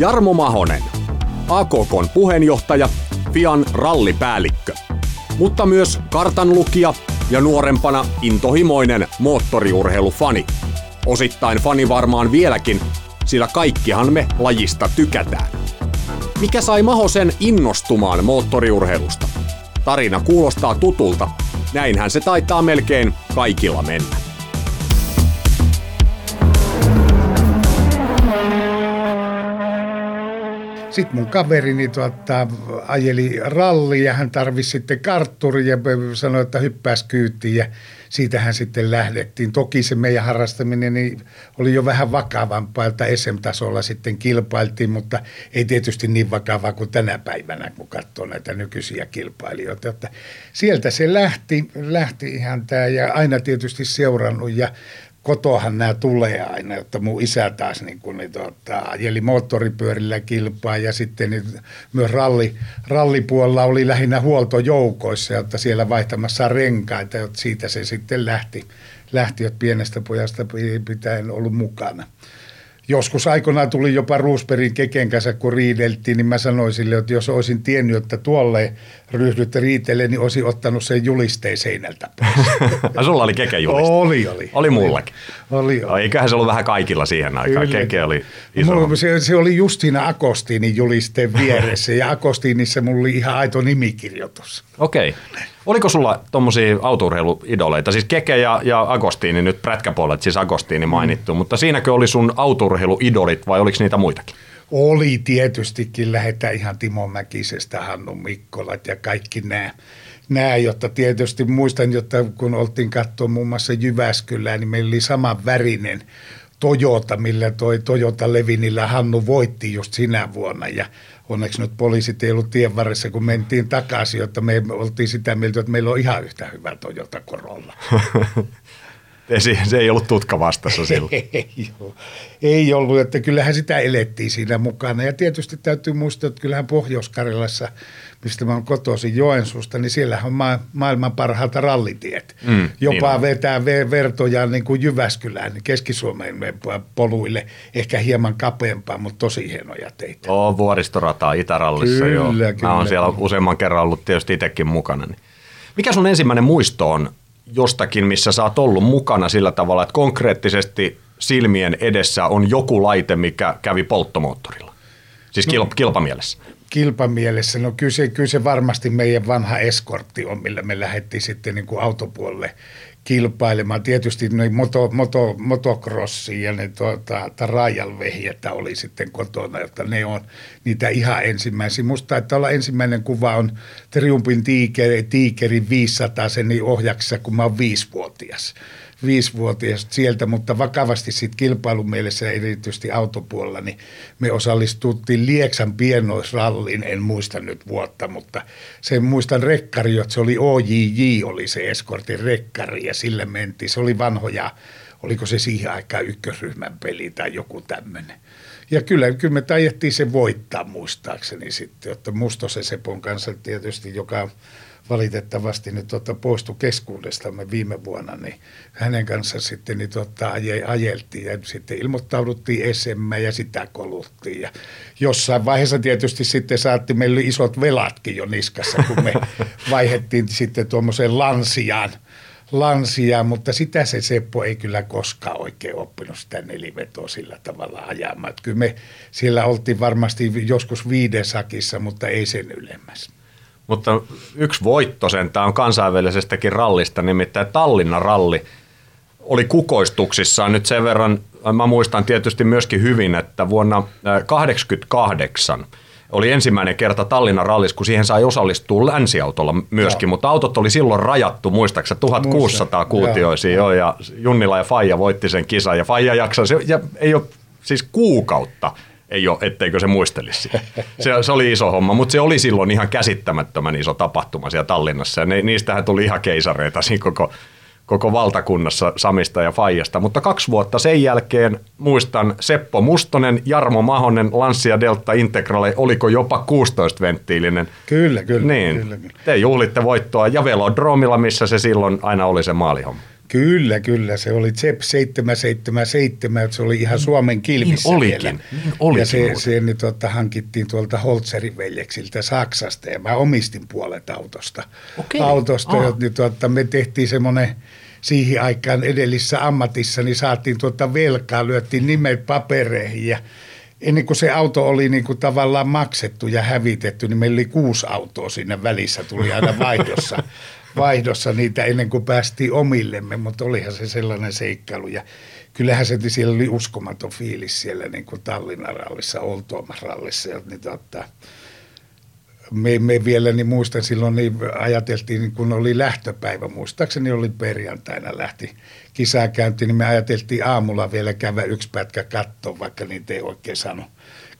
Jarmo Mahonen, AKKn puheenjohtaja, Fian rallipäällikkö, mutta myös kartanlukija ja nuorempana intohimoinen moottoriurheilufani. Osittain fani varmaan vieläkin, sillä kaikkihan me lajista tykätään. Mikä sai Mahosen innostumaan moottoriurheilusta? Tarina kuulostaa tutulta, näinhän se taitaa melkein kaikilla mennä. Sitten mun kaverini tuota, ajeli ralli ja hän tarvisi sitten kartturi ja sanoi, että hyppääs kyytiin ja siitähän sitten lähdettiin. Toki se meidän harrastaminen niin oli jo vähän vakavampaa, että SM-tasolla sitten kilpailtiin, mutta ei tietysti niin vakavaa kuin tänä päivänä, kun katsoo näitä nykyisiä kilpailijoita. Että sieltä se lähti, lähti ihan tämä ja aina tietysti seurannut ja kotohan nämä tulee aina, että mun isä taas niin kuin, niin, tota, ajeli moottoripyörillä kilpaa ja sitten niin, myös ralli, rallipuolella oli lähinnä huoltojoukoissa, että siellä vaihtamassa renkaita, että siitä se sitten lähti, lähti että pienestä pojasta pitäen ollut mukana joskus aikoinaan tuli jopa Ruusperin keken kanssa, kun riideltiin, niin mä sanoin sille, että jos olisin tiennyt, että tuolle ryhdyt riitelle, niin olisin ottanut sen julisteen seinältä pois. sulla oli keke juliste? Oli, oli. Oli mullakin? Oli, oli. Eiköhän se ollut vähän kaikilla siihen aikaan. Kyllä. Keke oli iso. Mulla, se, se, oli just siinä Akostiinin julisteen vieressä ja Akostiinissa mulla oli ihan aito nimikirjoitus. Okei. Okay. Oliko sulla tuommoisia autourheiluidoleita? Siis Keke ja, ja Agostini, nyt prätkäpuolet, siis Agostini mainittu, mm. mutta siinäkö oli sun autourheiluidolit vai oliko niitä muitakin? Oli tietystikin, lähetään ihan Timo Mäkisestä, Hannu Mikkolat ja kaikki nämä nämä, jotta tietysti muistan, jotta kun oltiin katsoa muun muassa Jyväskylää, niin meillä oli sama värinen Toyota, millä toi Toyota Levinillä Hannu voitti just sinä vuonna ja onneksi nyt poliisit ei ollut tien varressa, kun mentiin takaisin, että me oltiin sitä mieltä, että meillä on ihan yhtä hyvä Toyota Corolla. se, se ei ollut tutka vastassa silloin. ei, ei ollut, että kyllähän sitä elettiin siinä mukana. Ja tietysti täytyy muistaa, että kyllähän Pohjois-Karjalassa – mistä mä oon kotoisin Joensuusta, niin siellä on ma- maailman parhaat rallitiet. Mm, Jopa niin vetää vertoja niin kuin Jyväskylään, niin Keski-Suomen poluille, ehkä hieman kapeampaa, mutta tosi hienoja teitä. Oo, vuoristorataa Itärallissa kyllä, joo. Kyllä. Mä oon siellä useamman kerran ollut tietysti itsekin mukana. Niin. Mikä sun ensimmäinen muisto on jostakin, missä sä oot ollut mukana sillä tavalla, että konkreettisesti silmien edessä on joku laite, mikä kävi polttomoottorilla? Siis no, kilpamielessä. Kilpamielessä, no kyllä se, kyllä se varmasti meidän vanha eskortti on, millä me lähdettiin sitten niin kuin autopuolelle kilpailemaan. Tietysti noin moto, moto, motocrossi ja ne tuota, rajalvehjettä oli sitten kotona, jotta ne on niitä ihan ensimmäisiä. Musta että olla ensimmäinen kuva on Triumpin tiikeri, tiikerin 500 sen niin ohjaksessa, kun mä oon viisivuotias viisivuotias sieltä, mutta vakavasti sitten kilpailumielessä erityisesti autopuolella, niin me osallistuttiin Lieksan pienoisrallin, en muista nyt vuotta, mutta sen muistan rekkari, että se oli OJJ, oli se eskortin rekkari ja sille mentiin. Se oli vanhoja, oliko se siihen aikaan ykkösryhmän peli tai joku tämmöinen. Ja kyllä, kyllä me taidettiin se voittaa muistaakseni sitten, että Mustosen Sepon kanssa tietysti, joka valitettavasti nyt tota, poistui keskuudestamme viime vuonna, niin hänen kanssa sitten niin tota, ajeltiin ja sitten ilmoittauduttiin SM ja sitä koluttiin. Ja jossain vaiheessa tietysti sitten saatti meillä isot velatkin jo niskassa, kun me vaihettiin sitten tuommoiseen lansiaan, lansiaan, mutta sitä se Seppo ei kyllä koskaan oikein oppinut sitä nelivetoa sillä tavalla ajamaan. Että kyllä me siellä oltiin varmasti joskus viidesakissa, mutta ei sen ylemmäs. Mutta yksi voitto sentään on kansainvälisestäkin rallista, nimittäin Tallinnan ralli oli kukoistuksissaan nyt sen verran, mä muistan tietysti myöskin hyvin, että vuonna 1988 oli ensimmäinen kerta Tallinnan rallissa, kun siihen sai osallistua länsiautolla myöskin, Joo. mutta autot oli silloin rajattu, muistaakseni 1600 kuutioisia. Jo, ja Junnila ja Faija voitti sen kisan, ja Faija jaksoi, ja ei ole siis kuukautta ei ole, etteikö se muistelisi Se, se oli iso homma, mutta se oli silloin ihan käsittämättömän iso tapahtuma siellä Tallinnassa. Ja ne, niistähän tuli ihan keisareita siinä koko, koko valtakunnassa Samista ja Fajasta. Mutta kaksi vuotta sen jälkeen muistan Seppo Mustonen, Jarmo Mahonen, Lancia Delta Integrale, oliko jopa 16-venttiilinen. Kyllä, kyllä. Niin, kyllä, kyllä. te juhlitte voittoa ja Velodromilla, missä se silloin aina oli se maalihomma. Kyllä, kyllä. Se oli ZEP 777, että se oli ihan Suomen kilvissä niin olikin, vielä. Niin olikin ja se, se niin, tuota, hankittiin tuolta Holtzerin veljeksiltä Saksasta ja mä omistin puolet autosta. Okei. autosta ja, niin, tuota, me tehtiin semmoinen siihen aikaan edellisessä ammatissa, niin saatiin tuota velkaa, lyöttiin nimet papereihin ja ennen kuin se auto oli niin kuin tavallaan maksettu ja hävitetty, niin meillä oli kuusi autoa siinä välissä, tuli aina vaihdossa, vaihdossa niitä ennen kuin päästiin omillemme, mutta olihan se sellainen seikkailu. Ja kyllähän se siellä oli uskomaton fiilis siellä niin kuin Tallinnan rallissa, Oltuoman rallissa, ja niin tota, me, me vielä niin muistan silloin, niin ajateltiin, niin kun oli lähtöpäivä, muistaakseni oli perjantaina lähti kisaa niin me ajateltiin aamulla vielä käydä yksi pätkä kattoon, vaikka niitä ei oikein saanut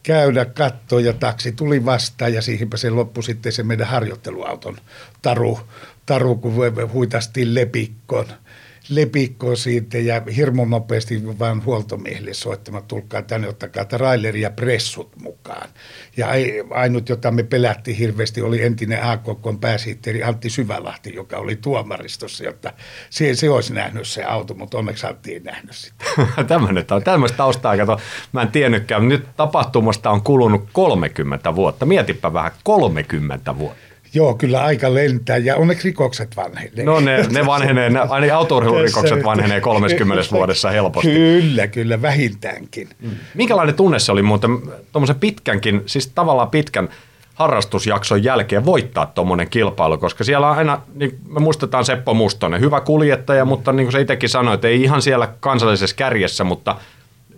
käydä kattoon. Ja taksi tuli vastaan ja siihenpä se loppui sitten se meidän harjoitteluauton taru, taru kun huitastiin lepikkoon lepikkoon siitä ja hirmu nopeasti vaan huoltomiehille soittamaan, tulkaa tänne, ottakaa trailer ja pressut mukaan. Ja ai- ainut, jota me pelättiin hirveästi, oli entinen AKK pääsihteeri Antti Syvälahti, joka oli tuomaristossa, jotta se, se olisi nähnyt se auto, mutta onneksi Antti ei nähnyt sitä. Tämmöinen, tämmöistä taustaa, kato, mä en tiennytkään. Nyt tapahtumasta on kulunut 30 vuotta. Mietipä vähän, 30 vuotta. Joo, kyllä aika lentää ja onneksi rikokset vanhenee. No ne, ne vanhenee, ne, aina autourheilurikokset vanhenee 30 vuodessa helposti. Kyllä, kyllä, vähintäänkin. Minkälainen tunne se oli muuten tuommoisen pitkänkin, siis tavallaan pitkän harrastusjakson jälkeen voittaa tuommoinen kilpailu, koska siellä on aina, niin me muistetaan Seppo Mustonen, hyvä kuljettaja, mutta niin kuin se itsekin sanoi, että ei ihan siellä kansallisessa kärjessä, mutta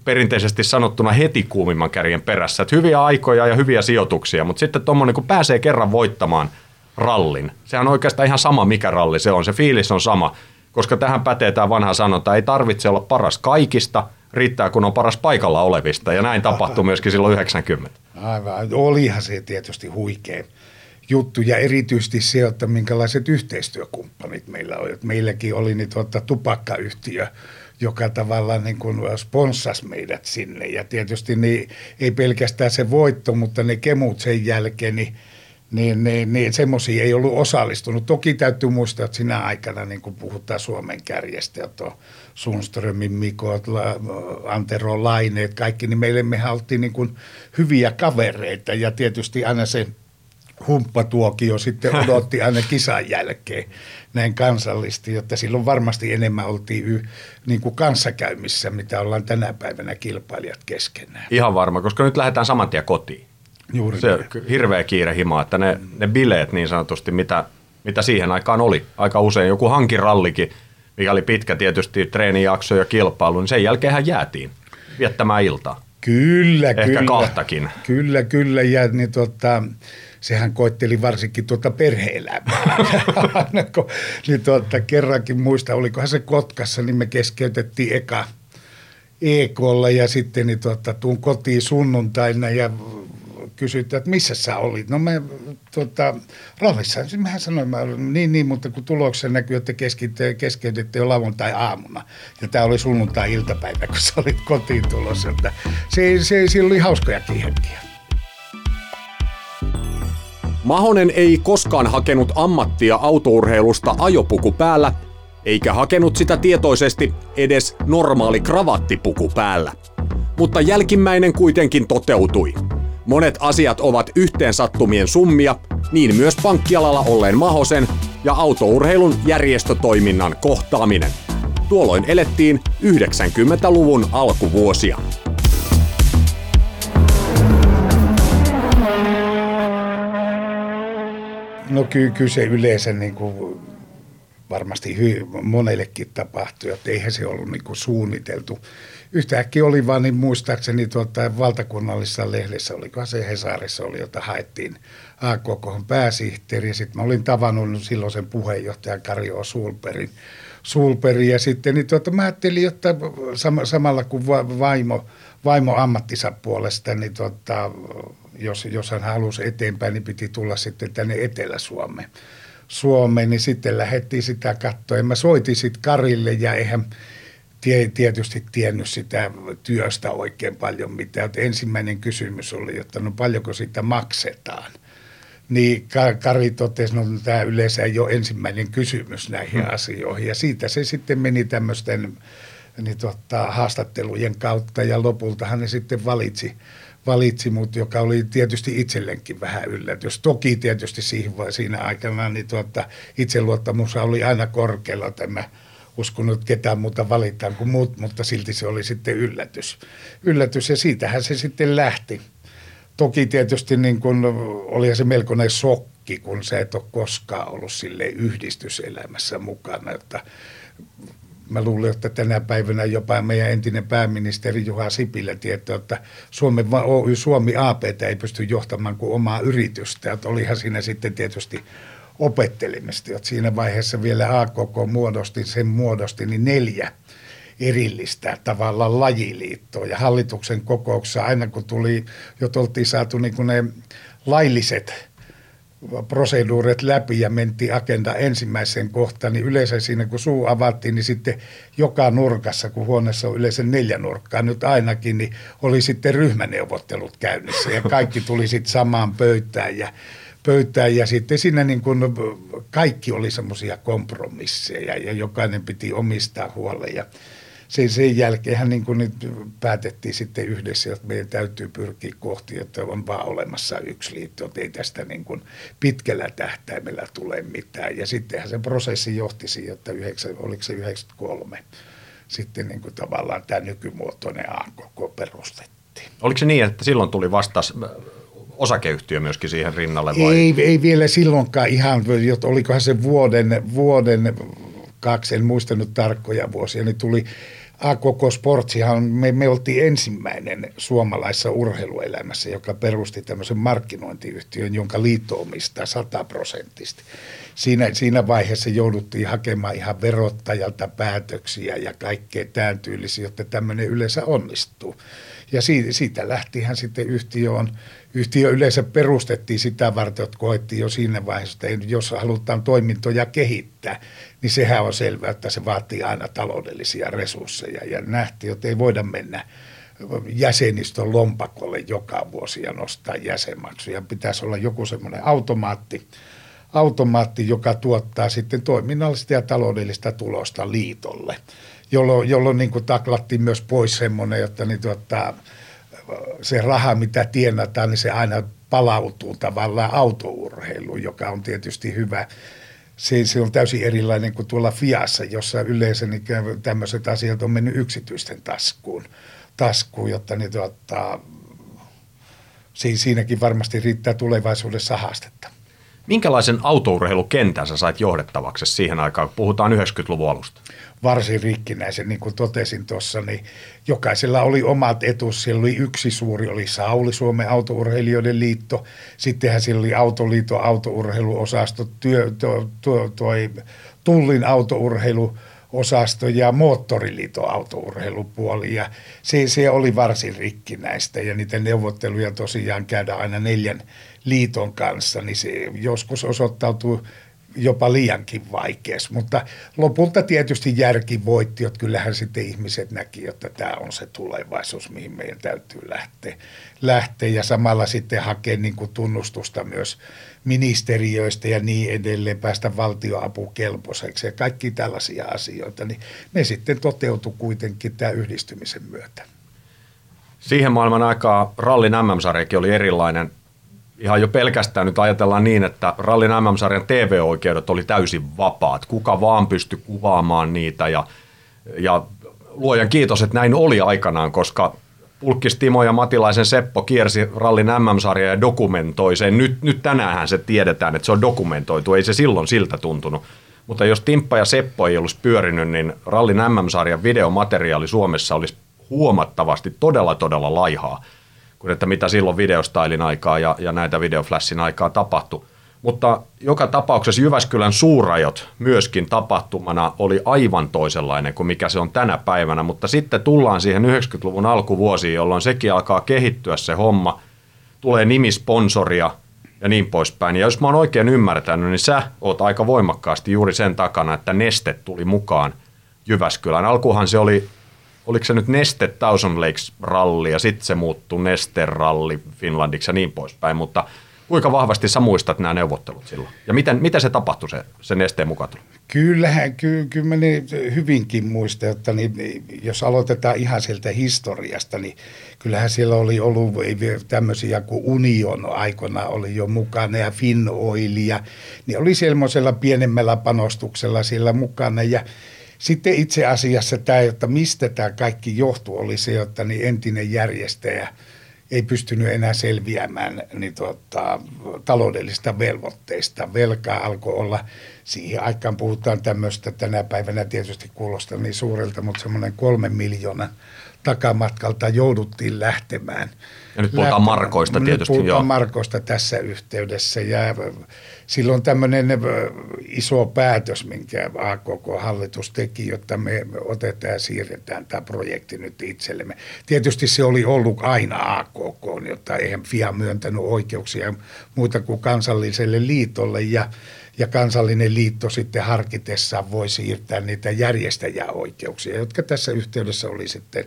perinteisesti sanottuna heti kuumimman kärjen perässä. Että hyviä aikoja ja hyviä sijoituksia, mutta sitten tuommoinen, kun pääsee kerran voittamaan rallin, sehän on oikeastaan ihan sama mikä ralli se on, se fiilis on sama, koska tähän pätee tämä vanha sanonta, ei tarvitse olla paras kaikista, riittää kun on paras paikalla olevista, ja näin tapahtui myöskin silloin 90. Aivan, olihan se tietysti huikea juttu. Ja erityisesti se, että minkälaiset yhteistyökumppanit meillä oli. Meilläkin oli niin tuota, tupakkayhtiö, joka tavallaan niin kuin sponssasi meidät sinne. Ja tietysti niin, ei pelkästään se voitto, mutta ne kemut sen jälkeen, niin niin, niin, niin semmoisia ei ollut osallistunut. Toki täytyy muistaa, että sinä aikana, niin kun puhutaan Suomen kärjestä, on Sundströmin Mikot, Antero Laineet, kaikki, niin meille me oltiin niin kuin hyviä kavereita ja tietysti aina se humppatuokio sitten odotti aina kisan jälkeen näin kansallisesti, jotta silloin varmasti enemmän oltiin y, niin kuin kanssakäymissä, mitä ollaan tänä päivänä kilpailijat keskenään. Ihan varma, koska nyt lähdetään saman tien kotiin. Juuri se on hirveä kiire hima, että ne, ne bileet niin sanotusti, mitä, mitä siihen aikaan oli, aika usein joku hankirallikin, mikä oli pitkä tietysti treenijakso ja kilpailu, niin sen jälkeen hän jäätiin viettämään iltaa. Kyllä, Ehkä kyllä. kahtakin. Kyllä, kyllä. Ja niin tota, sehän koitteli varsinkin tuota perhe-elämää. niin tuota, kerrankin muista, olikohan se Kotkassa, niin me keskeytettiin eka EKlla ja sitten niin tuota, tuun kotiin sunnuntaina ja kysyttiin, että missä sä olit? No me tuota. Siis mehän sanoin, niin, niin, mutta kun tuloksessa näkyy, että keskeytitte jo lauantai-aamuna. Ja tämä oli sunnuntai-iltapäivä, kun sä olit kotiin tulossa. Että se, se, se oli hauskojakin hetkiä. Mahonen ei koskaan hakenut ammattia autourheilusta ajopuku päällä, eikä hakenut sitä tietoisesti edes normaali kravattipuku päällä. Mutta jälkimmäinen kuitenkin toteutui. Monet asiat ovat yhteensattumien summia, niin myös pankkialalla olleen Mahosen ja autourheilun järjestötoiminnan kohtaaminen. Tuolloin elettiin 90-luvun alkuvuosia. No kyllä, kyllä se yleensä niin kuin varmasti hy, monellekin tapahtui, että eihän se ollut niin kuin suunniteltu. Yhtäkkiä oli vaan, niin muistaakseni tuota, valtakunnallisessa lehdessä, olikohan se Hesarissa oli, jota haettiin AKK pääsihteeri. Ja sitten mä olin tavannut silloin sen puheenjohtajan Karjo Sulperin. Sulperin ja sitten niin tuota, mä ajattelin, että sam- samalla kuin vaimo, vaimo ammattinsa puolesta, niin tuota, jos, jos hän halusi eteenpäin, niin piti tulla sitten tänne Etelä-Suomeen. Suomeen, niin sitten lähdettiin sitä katsoa. mä soitin sitten Karille ja eihän tie, tietysti tiennyt sitä työstä oikein paljon mitään. Että ensimmäinen kysymys oli, että no paljonko sitä maksetaan. Niin Kari totesi, no tämä yleensä ei ole ensimmäinen kysymys näihin hmm. asioihin. Ja siitä se sitten meni tämmöisten niin tota, haastattelujen kautta ja lopultahan ne sitten valitsi, valitsi mut, joka oli tietysti itsellenkin vähän yllätys. Toki tietysti siihen, siinä aikana niin tuota, itseluottamus oli aina korkealla tämä uskonut ketään muuta valitaan kuin muut, mutta silti se oli sitten yllätys. Yllätys ja siitähän se sitten lähti. Toki tietysti niin kuin oli se melkoinen sokki, kun sä et ole koskaan ollut sille yhdistyselämässä mukana. Että mä luulen, että tänä päivänä jopa meidän entinen pääministeri Juha Sipilä tietää, että Suomen Oy Suomi AP ei pysty johtamaan kuin omaa yritystä. Että olihan siinä sitten tietysti opettelemista, että siinä vaiheessa vielä AKK muodosti, sen muodosti, niin neljä erillistä tavallaan lajiliittoa. Ja hallituksen kokouksessa aina kun tuli, jo oltiin saatu niin kuin ne lailliset proseduurit läpi ja mentiin agenda ensimmäiseen kohtaan, niin yleensä siinä kun suu avattiin, niin sitten joka nurkassa, kun huoneessa on yleensä neljä nurkkaa nyt ainakin, niin oli sitten ryhmäneuvottelut käynnissä ja kaikki tuli sitten samaan pöytään ja pöytään ja sitten siinä niin kuin kaikki oli semmoisia kompromisseja ja jokainen piti omistaa huolen ja sen, sen jälkeen niin kuin nyt päätettiin sitten yhdessä, että meidän täytyy pyrkiä kohti, että on vaan olemassa yksi liitto, että ei tästä niin kuin pitkällä tähtäimellä tule mitään. Ja sittenhän se prosessi johti siihen, että 9, oliko se 93 sitten niin kuin tavallaan tämä nykymuotoinen AKK perustettiin. Oliko se niin, että silloin tuli vastaus osakeyhtiö myöskin siihen rinnalle? Vai? Ei, ei vielä silloinkaan ihan, olikohan se vuoden, vuoden kaksi, en muistanut tarkkoja vuosia, niin tuli AKK Sportsihan, me, me oltiin ensimmäinen suomalaisessa urheiluelämässä, joka perusti tämmöisen markkinointiyhtiön, jonka liitto omistaa sataprosenttisesti. Siinä, siinä vaiheessa jouduttiin hakemaan ihan verottajalta päätöksiä ja kaikkea tämän tyylisiä, jotta tämmöinen yleensä onnistuu. Ja siitä, siitä lähtihän sitten yhtiö on, yhtiö yleensä perustettiin sitä varten, että koettiin jo siinä vaiheessa, että jos halutaan toimintoja kehittää, niin sehän on selvää, että se vaatii aina taloudellisia resursseja. Ja nähtiin, että ei voida mennä jäsenistön lompakolle joka vuosi ja nostaa jäsenmaksuja. Pitäisi olla joku semmoinen automaatti, automaatti, joka tuottaa sitten toiminnallista ja taloudellista tulosta liitolle jolloin, jolloin niin kuin taklattiin myös pois semmoinen, että niin tuota, se raha, mitä tienataan, niin se aina palautuu tavallaan autourheiluun, joka on tietysti hyvä. Se, se on täysin erilainen kuin tuolla Fiassa, jossa yleensä niin tämmöiset asiat on mennyt yksityisten taskuun, taskuun jotta niin tuota, siinäkin varmasti riittää tulevaisuudessa haastetta. Minkälaisen autourheilukentän sä sait johdettavaksi siihen aikaan, kun puhutaan 90-luvun alusta? Varsin rikkinäisen, niin kuin totesin tuossa, niin jokaisella oli omat etus. Siellä oli yksi suuri, oli Sauli, Suomen autourheilijoiden liitto. Sittenhän siellä oli Autoliiton autourheiluosasto, työ, to, to, toi, Tullin autourheilu osasto ja Moottoriliiton autourheilupuoli. Ja se, se oli varsin rikkinäistä ja niitä neuvotteluja tosiaan käydään aina neljän liiton kanssa, niin se joskus osoittautuu jopa liiankin vaikeassa. Mutta lopulta tietysti järki voitti, että kyllähän sitten ihmiset näki, että tämä on se tulevaisuus, mihin meidän täytyy lähteä. lähteä ja samalla sitten hakea niin kuin tunnustusta myös ministeriöistä ja niin edelleen, päästä valtioapukelpoiseksi ja kaikki tällaisia asioita, niin ne sitten toteutui kuitenkin tämä yhdistymisen myötä. Siihen maailman aikaa rallin MM-sarjakin oli erilainen ihan jo pelkästään nyt ajatellaan niin, että rallin MM-sarjan TV-oikeudet oli täysin vapaat. Kuka vaan pystyi kuvaamaan niitä ja, ja luojan kiitos, että näin oli aikanaan, koska Pulkkis Timo ja Matilaisen Seppo kiersi rallin MM-sarja ja dokumentoi sen. Nyt, nyt tänään se tiedetään, että se on dokumentoitu, ei se silloin siltä tuntunut. Mutta jos Timppa ja Seppo ei olisi pyörinyt, niin rallin MM-sarjan videomateriaali Suomessa olisi huomattavasti todella todella laihaa kuin että mitä silloin videostailin aikaa ja, ja näitä videoflashin aikaa tapahtui. Mutta joka tapauksessa Jyväskylän suurajot myöskin tapahtumana oli aivan toisenlainen kuin mikä se on tänä päivänä, mutta sitten tullaan siihen 90-luvun alkuvuosiin, jolloin sekin alkaa kehittyä se homma. Tulee nimisponsoria, ja niin poispäin. Ja jos mä oon oikein ymmärtänyt, niin sä oot aika voimakkaasti juuri sen takana, että Neste tuli mukaan Jyväskylään. Alkuhan se oli, oliko se nyt Neste Thousand Lakes ralli ja sitten se muuttui Neste ralli Finlandiksi ja niin poispäin, mutta kuinka vahvasti sä muistat nämä neuvottelut silloin? Ja miten, miten se tapahtui se, se Nesteen mukaan? Kyllähän, ky, kyllä mä niin hyvinkin muistan, että niin, jos aloitetaan ihan sieltä historiasta, niin kyllähän siellä oli ollut tämmöisiä kuin Union aikana oli jo mukana ja Finnoil ja niin oli semmoisella pienemmällä panostuksella siellä mukana ja sitten itse asiassa tämä, että mistä tämä kaikki johtuu, oli se, että niin entinen järjestäjä ei pystynyt enää selviämään niin tuota, taloudellisista velvoitteista. Velkaa alkoi olla, siihen aikaan puhutaan tämmöistä, tänä päivänä tietysti kuulostaa niin suurelta, mutta semmoinen kolme miljoonan takamatkalta jouduttiin lähtemään. Ja nyt puhutaan lähtemään. markoista tietysti. Nyt puhutaan joo. markoista tässä yhteydessä ja silloin tämmöinen iso päätös, minkä AKK-hallitus teki, jotta me otetaan ja siirretään tämä projekti nyt itsellemme. Tietysti se oli ollut aina AKK, jotta eihän FIA myöntänyt oikeuksia muuta kuin kansalliselle liitolle ja ja kansallinen liitto sitten harkitessaan voi siirtää niitä järjestäjäoikeuksia, jotka tässä yhteydessä oli sitten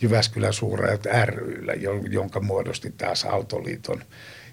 Jyväskylän suurajat ryllä, jonka muodosti taas Autoliiton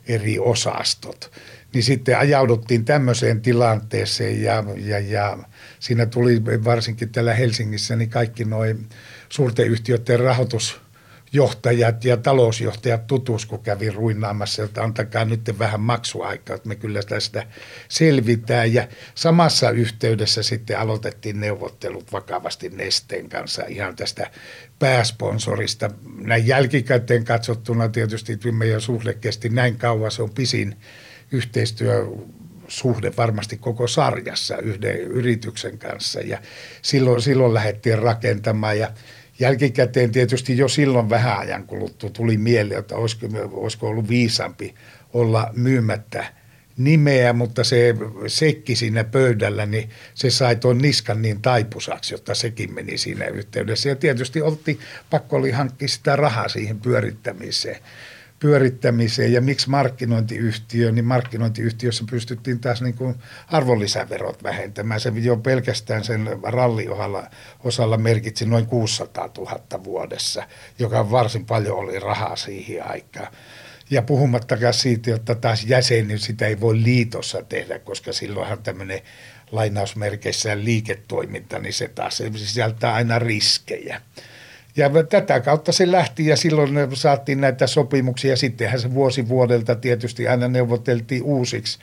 eri osastot. Niin sitten ajauduttiin tämmöiseen tilanteeseen ja, ja, ja siinä tuli varsinkin täällä Helsingissä niin kaikki noin suurten yhtiöiden rahoitus johtajat ja talousjohtajat tutus, kun kävi ruinnaamassa, että antakaa nyt vähän maksuaikaa, että me kyllä tästä selvitään. Ja samassa yhteydessä sitten aloitettiin neuvottelut vakavasti Nesteen kanssa ihan tästä pääsponsorista. Näin jälkikäteen katsottuna tietysti meidän suhde kesti näin kauan, se on pisin yhteistyö suhde varmasti koko sarjassa yhden yrityksen kanssa ja silloin, silloin lähdettiin rakentamaan ja jälkikäteen tietysti jo silloin vähän ajan kuluttua tuli mieleen, että olisiko, olisiko ollut viisampi olla myymättä nimeä, mutta se sekki siinä pöydällä, niin se sai tuon niskan niin taipusaksi, jotta sekin meni siinä yhteydessä. Ja tietysti oltiin, pakko oli hankkia sitä rahaa siihen pyörittämiseen pyörittämiseen ja miksi markkinointiyhtiö, niin markkinointiyhtiössä pystyttiin taas niin kuin arvonlisäverot vähentämään. Se jo pelkästään sen ralliohalla osalla merkitsi noin 600 000 vuodessa, joka varsin paljon oli rahaa siihen aikaan. Ja puhumattakaan siitä, että taas jäsen, sitä ei voi liitossa tehdä, koska silloinhan tämmöinen lainausmerkeissä liiketoiminta, niin se taas sisältää aina riskejä. Ja tätä kautta se lähti ja silloin saatiin näitä sopimuksia. Sittenhän se vuosi vuodelta tietysti aina neuvoteltiin uusiksi.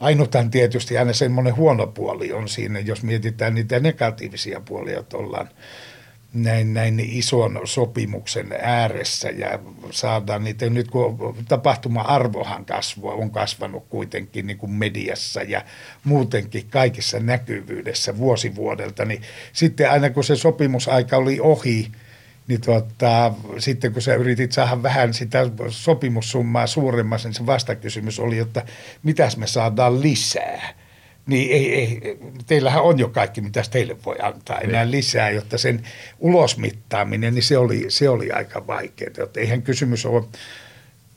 Ainuthan tietysti aina semmoinen huono puoli on siinä, jos mietitään niitä negatiivisia puolia, että ollaan näin, näin ison sopimuksen ääressä ja saadaan niitä, nyt kun tapahtuma-arvohan kasvua on kasvanut kuitenkin niin kuin mediassa ja muutenkin kaikissa näkyvyydessä vuosi vuodelta, niin sitten aina kun se sopimusaika oli ohi, niin tuota, sitten kun sä yritit saada vähän sitä sopimussummaa suuremmas, niin se vastakysymys oli, että mitäs me saadaan lisää. Niin ei, ei, teillähän on jo kaikki, mitä teille voi antaa enää niin. lisää, jotta sen ulosmittaaminen, niin se oli, se oli aika vaikeaa. Eihän kysymys ole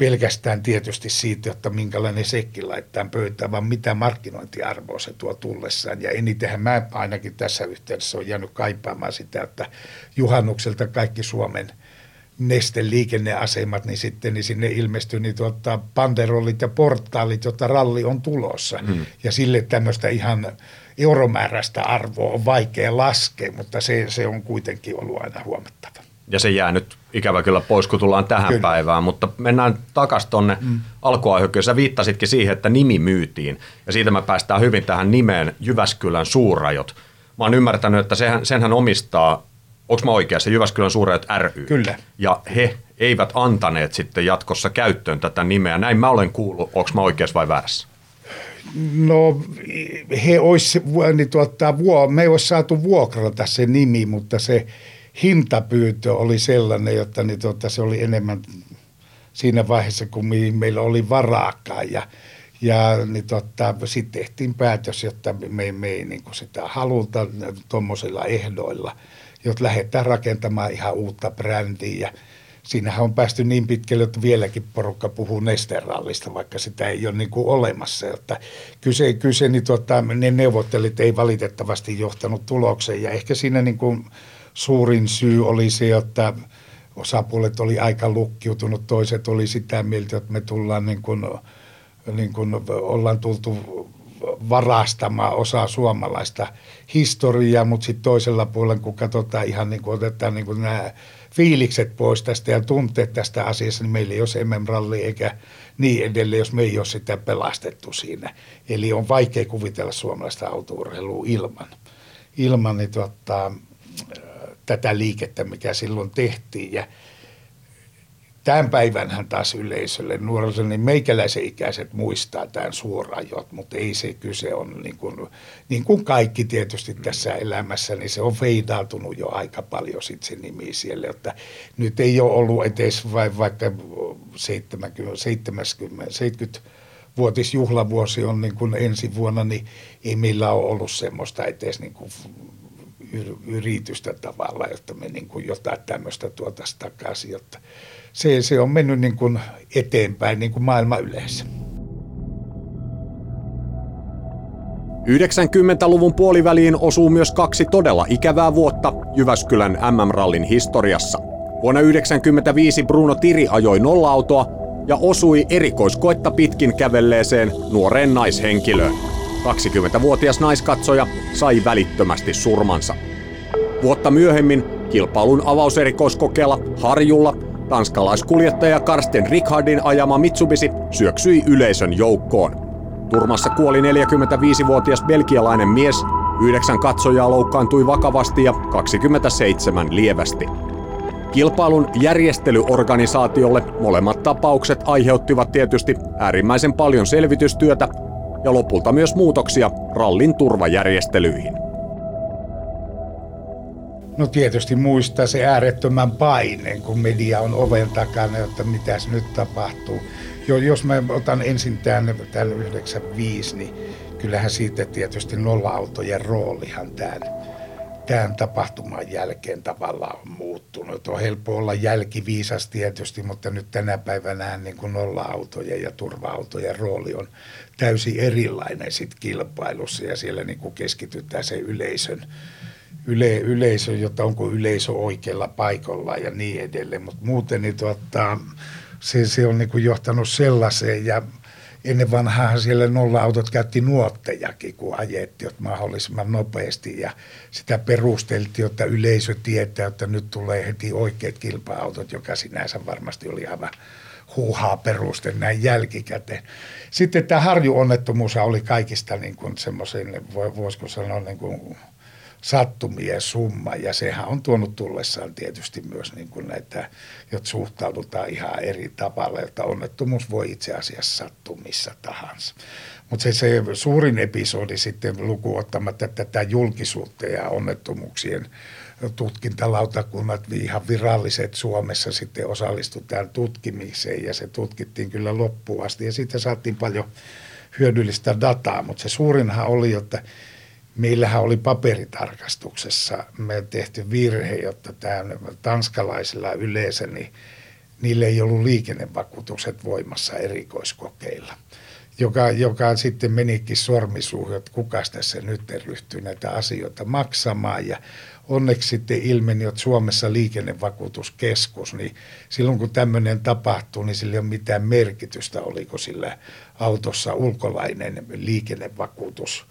pelkästään tietysti siitä, että minkälainen sekki laittaa pöytään, vaan mitä markkinointiarvoa se tuo tullessaan. Ja enitenhän mä ainakin tässä yhteydessä on jäänyt kaipaamaan sitä, että juhannukselta kaikki Suomen nesten liikenneasemat, niin sitten niin sinne ilmestyy niin tuota, panderollit ja portaalit, jotta ralli on tulossa. Mm. Ja sille tämmöistä ihan euromääräistä arvoa on vaikea laskea, mutta se, se on kuitenkin ollut aina huomattava ja se jää nyt ikävä kyllä pois, kun tullaan tähän kyllä. päivään, mutta mennään takaisin tuonne mm. alkuaiheukkeen. Sä viittasitkin siihen, että nimi myytiin, ja siitä me päästään hyvin tähän nimeen Jyväskylän suurajot. Mä oon ymmärtänyt, että sehän, senhän omistaa, onko mä oikeassa, Jyväskylän suurajot ry. Kyllä. Ja he eivät antaneet sitten jatkossa käyttöön tätä nimeä. Näin mä olen kuullut, onko mä oikeassa vai väärässä? No he olisi, niin tuottaa, me ei olisi saatu vuokrata se nimi, mutta se hintapyyntö oli sellainen, jotta niin tuota, se oli enemmän siinä vaiheessa, kun meillä oli varaakaan. Ja, ja niin tuota, sitten tehtiin päätös, että me, me ei niin sitä haluta tuommoisilla ehdoilla, jotta lähdetään rakentamaan ihan uutta brändiä. Ja siinähän on päästy niin pitkälle, että vieläkin porukka puhuu nesterallista, vaikka sitä ei ole niin kuin olemassa. Että kyse, kyse niin tuota, ne neuvottelit ei valitettavasti johtanut tulokseen ja ehkä siinä niin kuin suurin syy oli se, että osapuolet oli aika lukkiutunut, toiset oli sitä mieltä, että me tullaan niin kuin, niin kuin ollaan tultu varastamaan osaa suomalaista historiaa, mutta sitten toisella puolella, kun katsotaan ihan niin kuin otetaan niin kuin nämä fiilikset pois tästä ja tunteet tästä asiassa, niin meillä ei ole MM-ralli eikä niin edelleen, jos me ei ole sitä pelastettu siinä. Eli on vaikea kuvitella suomalaista autourheilua ilman, ilman niin tuota, tätä liikettä, mikä silloin tehtiin. Ja tämän päivänhän taas yleisölle, nuorisolle, niin meikäläisen ikäiset muistaa tämän suoraan jo, mutta ei se kyse on niin kuin, niin kuin kaikki tietysti tässä elämässä, niin se on feidautunut jo aika paljon sitten se nimi siellä, että nyt ei ole ollut edes vai, vaikka 70, 70, 70 vuotisjuhlavuosi on niin kuin ensi vuonna, niin ei meillä ole ollut semmoista edes niin kuin yritystä tavalla, jotta me niin kuin jotain tämmöistä tuotaisiin takaisin, jotta se, se on mennyt niin kuin eteenpäin niin kuin maailma yleensä. 90-luvun puoliväliin osuu myös kaksi todella ikävää vuotta Jyväskylän MM-rallin historiassa. Vuonna 1995 Bruno Tiri ajoi nolla-autoa ja osui erikoiskoetta pitkin kävelleeseen nuoreen naishenkilöön. 20-vuotias naiskatsoja sai välittömästi surmansa. Vuotta myöhemmin kilpailun avauserikoiskokeella Harjulla tanskalaiskuljettaja Karsten Rickardin ajama Mitsubishi syöksyi yleisön joukkoon. Turmassa kuoli 45-vuotias belgialainen mies, yhdeksän katsojaa loukkaantui vakavasti ja 27 lievästi. Kilpailun järjestelyorganisaatiolle molemmat tapaukset aiheuttivat tietysti äärimmäisen paljon selvitystyötä ja lopulta myös muutoksia rallin turvajärjestelyihin. No tietysti muistaa se äärettömän paineen, kun media on oven takana, että mitäs nyt tapahtuu. Jo, jos mä otan ensin tämän, tämän 95, niin kyllähän siitä tietysti nolla-autojen roolihan tämän, tämän tapahtuman jälkeen tavallaan on muuttunut. On helppo olla jälkiviisas tietysti, mutta nyt tänä päivänä niin kuin nolla-autojen ja turva-autojen rooli on täysin erilainen sit kilpailussa ja siellä niin kuin keskitytään se yleisön yle, yleisö, jotta onko yleisö oikealla paikalla ja niin edelleen. Mutta muuten niin tuota, se, se on niin kuin johtanut sellaiseen ja ennen vanhaa siellä nolla-autot käytti nuottejakin, kun ajettiin mahdollisimman nopeasti ja sitä perusteltiin, että yleisö tietää, että nyt tulee heti oikeat kilpa-autot, joka sinänsä varmasti oli aivan huuhaa peruste näin jälkikäteen. Sitten tämä harjuonnettomuus oli kaikista niin kuin semmoisen, voisiko sanoa niin kuin sattumien summa ja sehän on tuonut tullessaan tietysti myös niin kuin näitä, jotka suhtaudutaan ihan eri tavalla, että onnettomuus voi itse asiassa sattua missä tahansa. Mutta se, se suurin episodi sitten lukuottamatta tätä julkisuutta ja onnettomuuksien tutkintalautakunnat, ihan viralliset Suomessa sitten osallistu tähän tutkimiseen ja se tutkittiin kyllä loppuun asti ja siitä saatiin paljon hyödyllistä dataa, mutta se suurinhan oli, että meillähän oli paperitarkastuksessa me tehty virhe, jotta tämä tanskalaisilla yleensä, niin niille ei ollut liikennevakuutukset voimassa erikoiskokeilla. Joka, joka sitten menikin sormisuuhun, että kuka tässä nyt ryhtyy näitä asioita maksamaan. Ja onneksi sitten ilmeni, että Suomessa liikennevakuutuskeskus, niin silloin kun tämmöinen tapahtuu, niin sillä ei ole mitään merkitystä, oliko sillä autossa ulkolainen liikennevakuutus –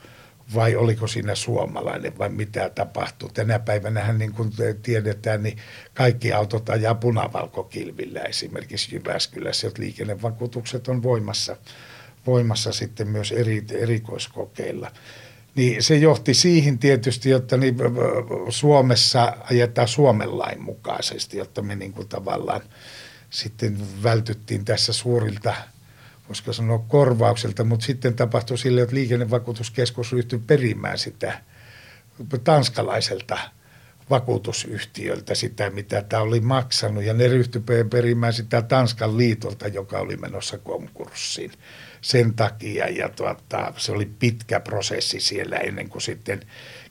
vai oliko siinä suomalainen vai mitä tapahtuu. Tänä päivänä niin kuin tiedetään, niin kaikki autot ajaa punavalkokilvillä esimerkiksi Jyväskylässä, että liikennevakuutukset on voimassa, voimassa sitten myös eri, erikoiskokeilla. Niin se johti siihen tietysti, että niin Suomessa ajetaan Suomen lain mukaisesti, jotta me niin kuin tavallaan sitten vältyttiin tässä suurilta – voisiko sanoa korvaukselta, mutta sitten tapahtui sille, että liikennevakuutuskeskus ryhtyi perimään sitä tanskalaiselta vakuutusyhtiöltä sitä, mitä tämä oli maksanut. Ja ne ryhtyi perimään sitä Tanskan liitolta, joka oli menossa konkurssiin sen takia. Ja tuota, se oli pitkä prosessi siellä ennen kuin sitten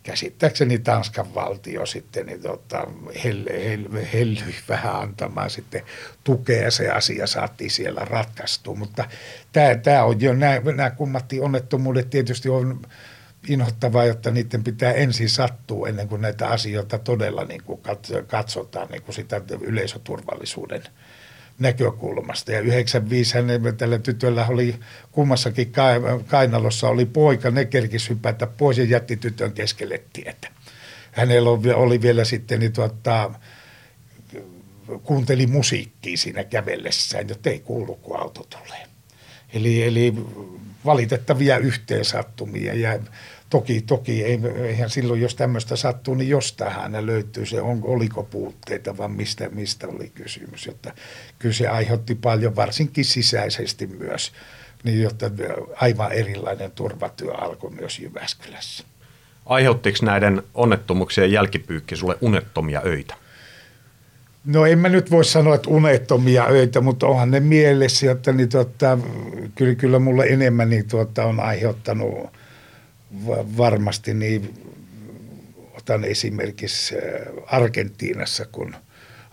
käsittääkseni Tanskan valtio sitten niin tuota, hellyi hell, hell, vähän antamaan sitten tukea se asia saatiin siellä ratkaistua. Mutta tämä, tämä on jo, nämä, nämä onnettomuudet tietysti on inhottavaa, jotta niiden pitää ensin sattua ennen kuin näitä asioita todella niin kuin katsotaan niin kuin sitä yleisöturvallisuuden näkökulmasta. Ja 95 hänen, tällä tytöllä oli kummassakin kainalossa oli poika, ne kerkisi hypätä pois ja jätti tytön keskelle tietä. Hänellä oli vielä sitten, niin tuota, kuunteli musiikkia siinä kävellessään, jotta ei kuulu, kun auto tulee. Eli, eli valitettavia yhteensattumia ja toki, toki ei, eihän silloin, jos tämmöistä sattuu, niin jostain aina löytyy se, on, oliko puutteita, vaan mistä, mistä oli kysymys. Jotta kyllä se aiheutti paljon, varsinkin sisäisesti myös, niin jotta aivan erilainen turvatyö alkoi myös Jyväskylässä. Aiheuttiko näiden onnettomuuksien jälkipyykki sulle unettomia öitä? No en mä nyt voi sanoa, että unettomia öitä, mutta onhan ne mielessä, että niin tuota, kyllä, kyllä mulle enemmän niin tuota, on aiheuttanut varmasti niin, otan esimerkiksi äh, Argentiinassa, kun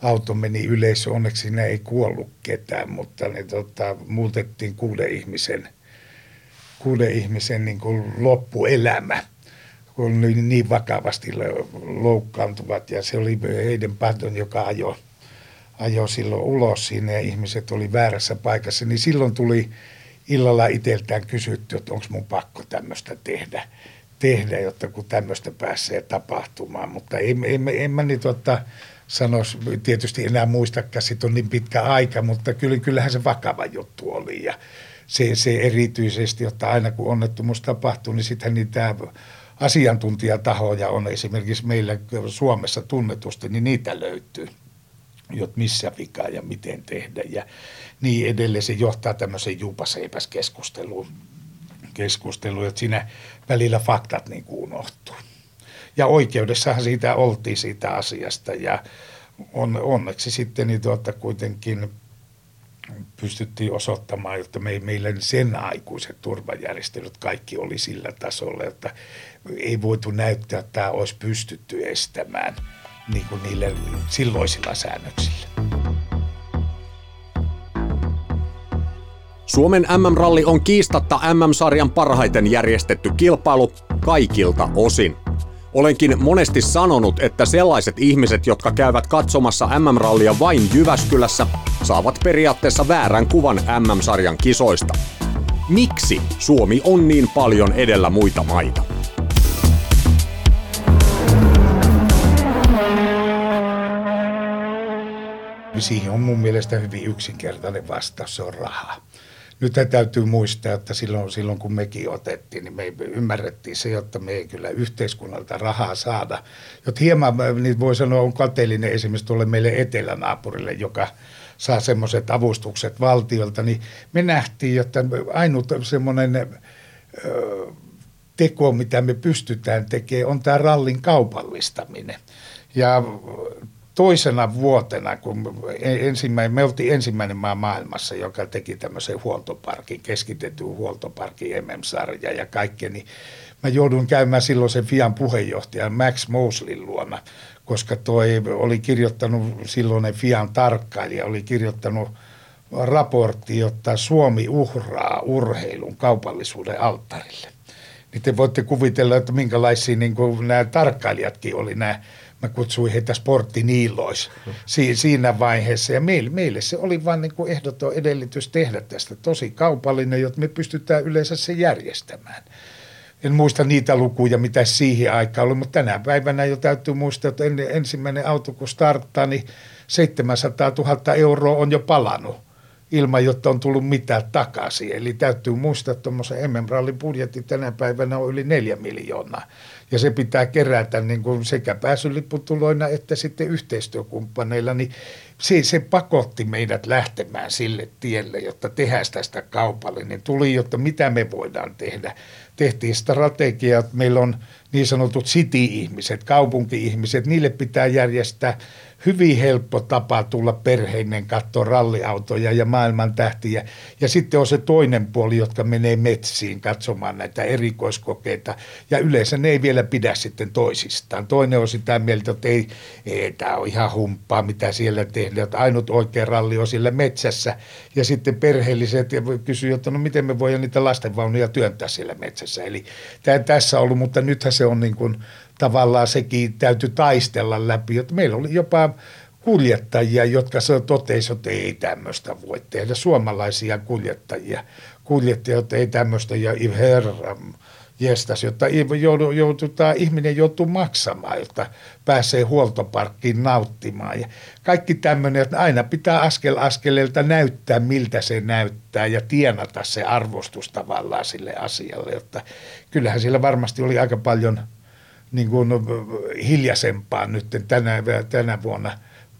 auto meni yleisö, onneksi siinä ei kuollut ketään, mutta ne tota, muutettiin kuuden ihmisen, kuuden ihmisen niin kuin loppuelämä kun niin, niin vakavasti loukkaantuvat. Ja se oli heidän Patton, joka ajoi, ajoi silloin ulos sinne ja ihmiset oli väärässä paikassa. Niin silloin tuli illalla itseltään kysytty, että onko mun pakko tämmöistä tehdä, tehdä, jotta kun tämmöistä pääsee tapahtumaan. Mutta en, en, en mä niin tuota, sanoisi, tietysti enää muistakaan, että on niin pitkä aika, mutta kyllä, kyllähän se vakava juttu oli. Ja se, se erityisesti, että aina kun onnettomuus tapahtuu, niin sitten niitä asiantuntijatahoja on esimerkiksi meillä Suomessa tunnetusti, niin niitä löytyy, jot missä vika ja miten tehdä ja niin edelleen. Se johtaa tämmöiseen juupaseipäs keskusteluun, keskusteluun, että siinä välillä faktat niin kuin unohtuu. Ja oikeudessahan siitä oltiin siitä asiasta ja on, onneksi sitten niin tuota kuitenkin – pystyttiin osoittamaan, että me, meillä sen aikuiset turvajärjestelyt kaikki oli sillä tasolla, että ei voitu näyttää, että tämä olisi pystytty estämään niin kuin niille silloisilla säännöksillä. Suomen MM-ralli on kiistatta MM-sarjan parhaiten järjestetty kilpailu kaikilta osin. Olenkin monesti sanonut, että sellaiset ihmiset, jotka käyvät katsomassa MM-rallia vain Jyväskylässä, saavat periaatteessa väärän kuvan MM-sarjan kisoista. Miksi Suomi on niin paljon edellä muita maita? Siihen on mun mielestä hyvin yksinkertainen vastaus, se on raha nyt täytyy muistaa, että silloin, silloin kun mekin otettiin, niin me ymmärrettiin se, että me ei kyllä yhteiskunnalta rahaa saada. Jotta hieman, niin voi sanoa, on kateellinen esimerkiksi tuolle meille etelänaapurille, joka saa semmoiset avustukset valtiolta, niin me nähtiin, että ainut semmoinen teko, mitä me pystytään tekemään, on tämä rallin kaupallistaminen. Ja toisena vuotena, kun ensimmäinen, me oltiin ensimmäinen maa maailmassa, joka teki tämmöisen huoltoparkin, keskitetyn huoltoparkin MM-sarja ja kaikkea, niin mä joudun käymään silloin sen FIAN puheenjohtajan Max Mosleyn luona, koska toi oli kirjoittanut silloinen FIAN tarkkailija, oli kirjoittanut raportti, jotta Suomi uhraa urheilun kaupallisuuden alttarille. Niin te voitte kuvitella, että minkälaisia niin nämä tarkkailijatkin oli nämä mä kutsuin heitä sporttiniilois si- siinä vaiheessa. Ja meille, meille se oli vain niin kuin ehdoton edellytys tehdä tästä tosi kaupallinen, jotta me pystytään yleensä se järjestämään. En muista niitä lukuja, mitä siihen aikaan oli, mutta tänä päivänä jo täytyy muistaa, että ensimmäinen auto kun starttaa, niin 700 000 euroa on jo palannut ilman, jotta on tullut mitään takaisin. Eli täytyy muistaa, että tuommoisen MM-rallin budjetti tänä päivänä on yli neljä miljoonaa ja se pitää kerätä niin kuin sekä pääsylipputuloina että sitten yhteistyökumppaneilla, niin se, se pakotti meidät lähtemään sille tielle, jotta tehdään tästä kaupallinen. Tuli, jotta mitä me voidaan tehdä. Tehtiin strategia, että meillä on niin sanotut city-ihmiset, kaupunki-ihmiset, niille pitää järjestää hyvin helppo tapa tulla perheinen katsoa ralliautoja ja maailman tähtiä. Ja sitten on se toinen puoli, jotka menee metsiin katsomaan näitä erikoiskokeita. Ja yleensä ne ei vielä pidä sitten toisistaan. Toinen on sitä mieltä, että ei, ei tämä on ihan humppaa, mitä siellä tehdään. Että ainut oikea ralli on siellä metsässä. Ja sitten perheelliset kysyy, että no miten me voidaan niitä lastenvaunuja työntää siellä metsässä. Eli tämä tässä on ollut, mutta nythän se on niin kuin tavallaan sekin täytyy taistella läpi. Että meillä oli jopa kuljettajia, jotka totesivat, että ei tämmöistä voi tehdä. Suomalaisia kuljettajia, kuljettajia, että ei tämmöistä ja herra jestas, jotta joudu, joudu, ihminen joutuu maksamaan, jotta pääsee huoltoparkkiin nauttimaan. Ja kaikki tämmöinen, että aina pitää askel askeleelta näyttää, miltä se näyttää ja tienata se arvostus tavallaan sille asialle. Jotta kyllähän siellä varmasti oli aika paljon – niin kuin hiljaisempaa nyt tänä, tänä vuonna,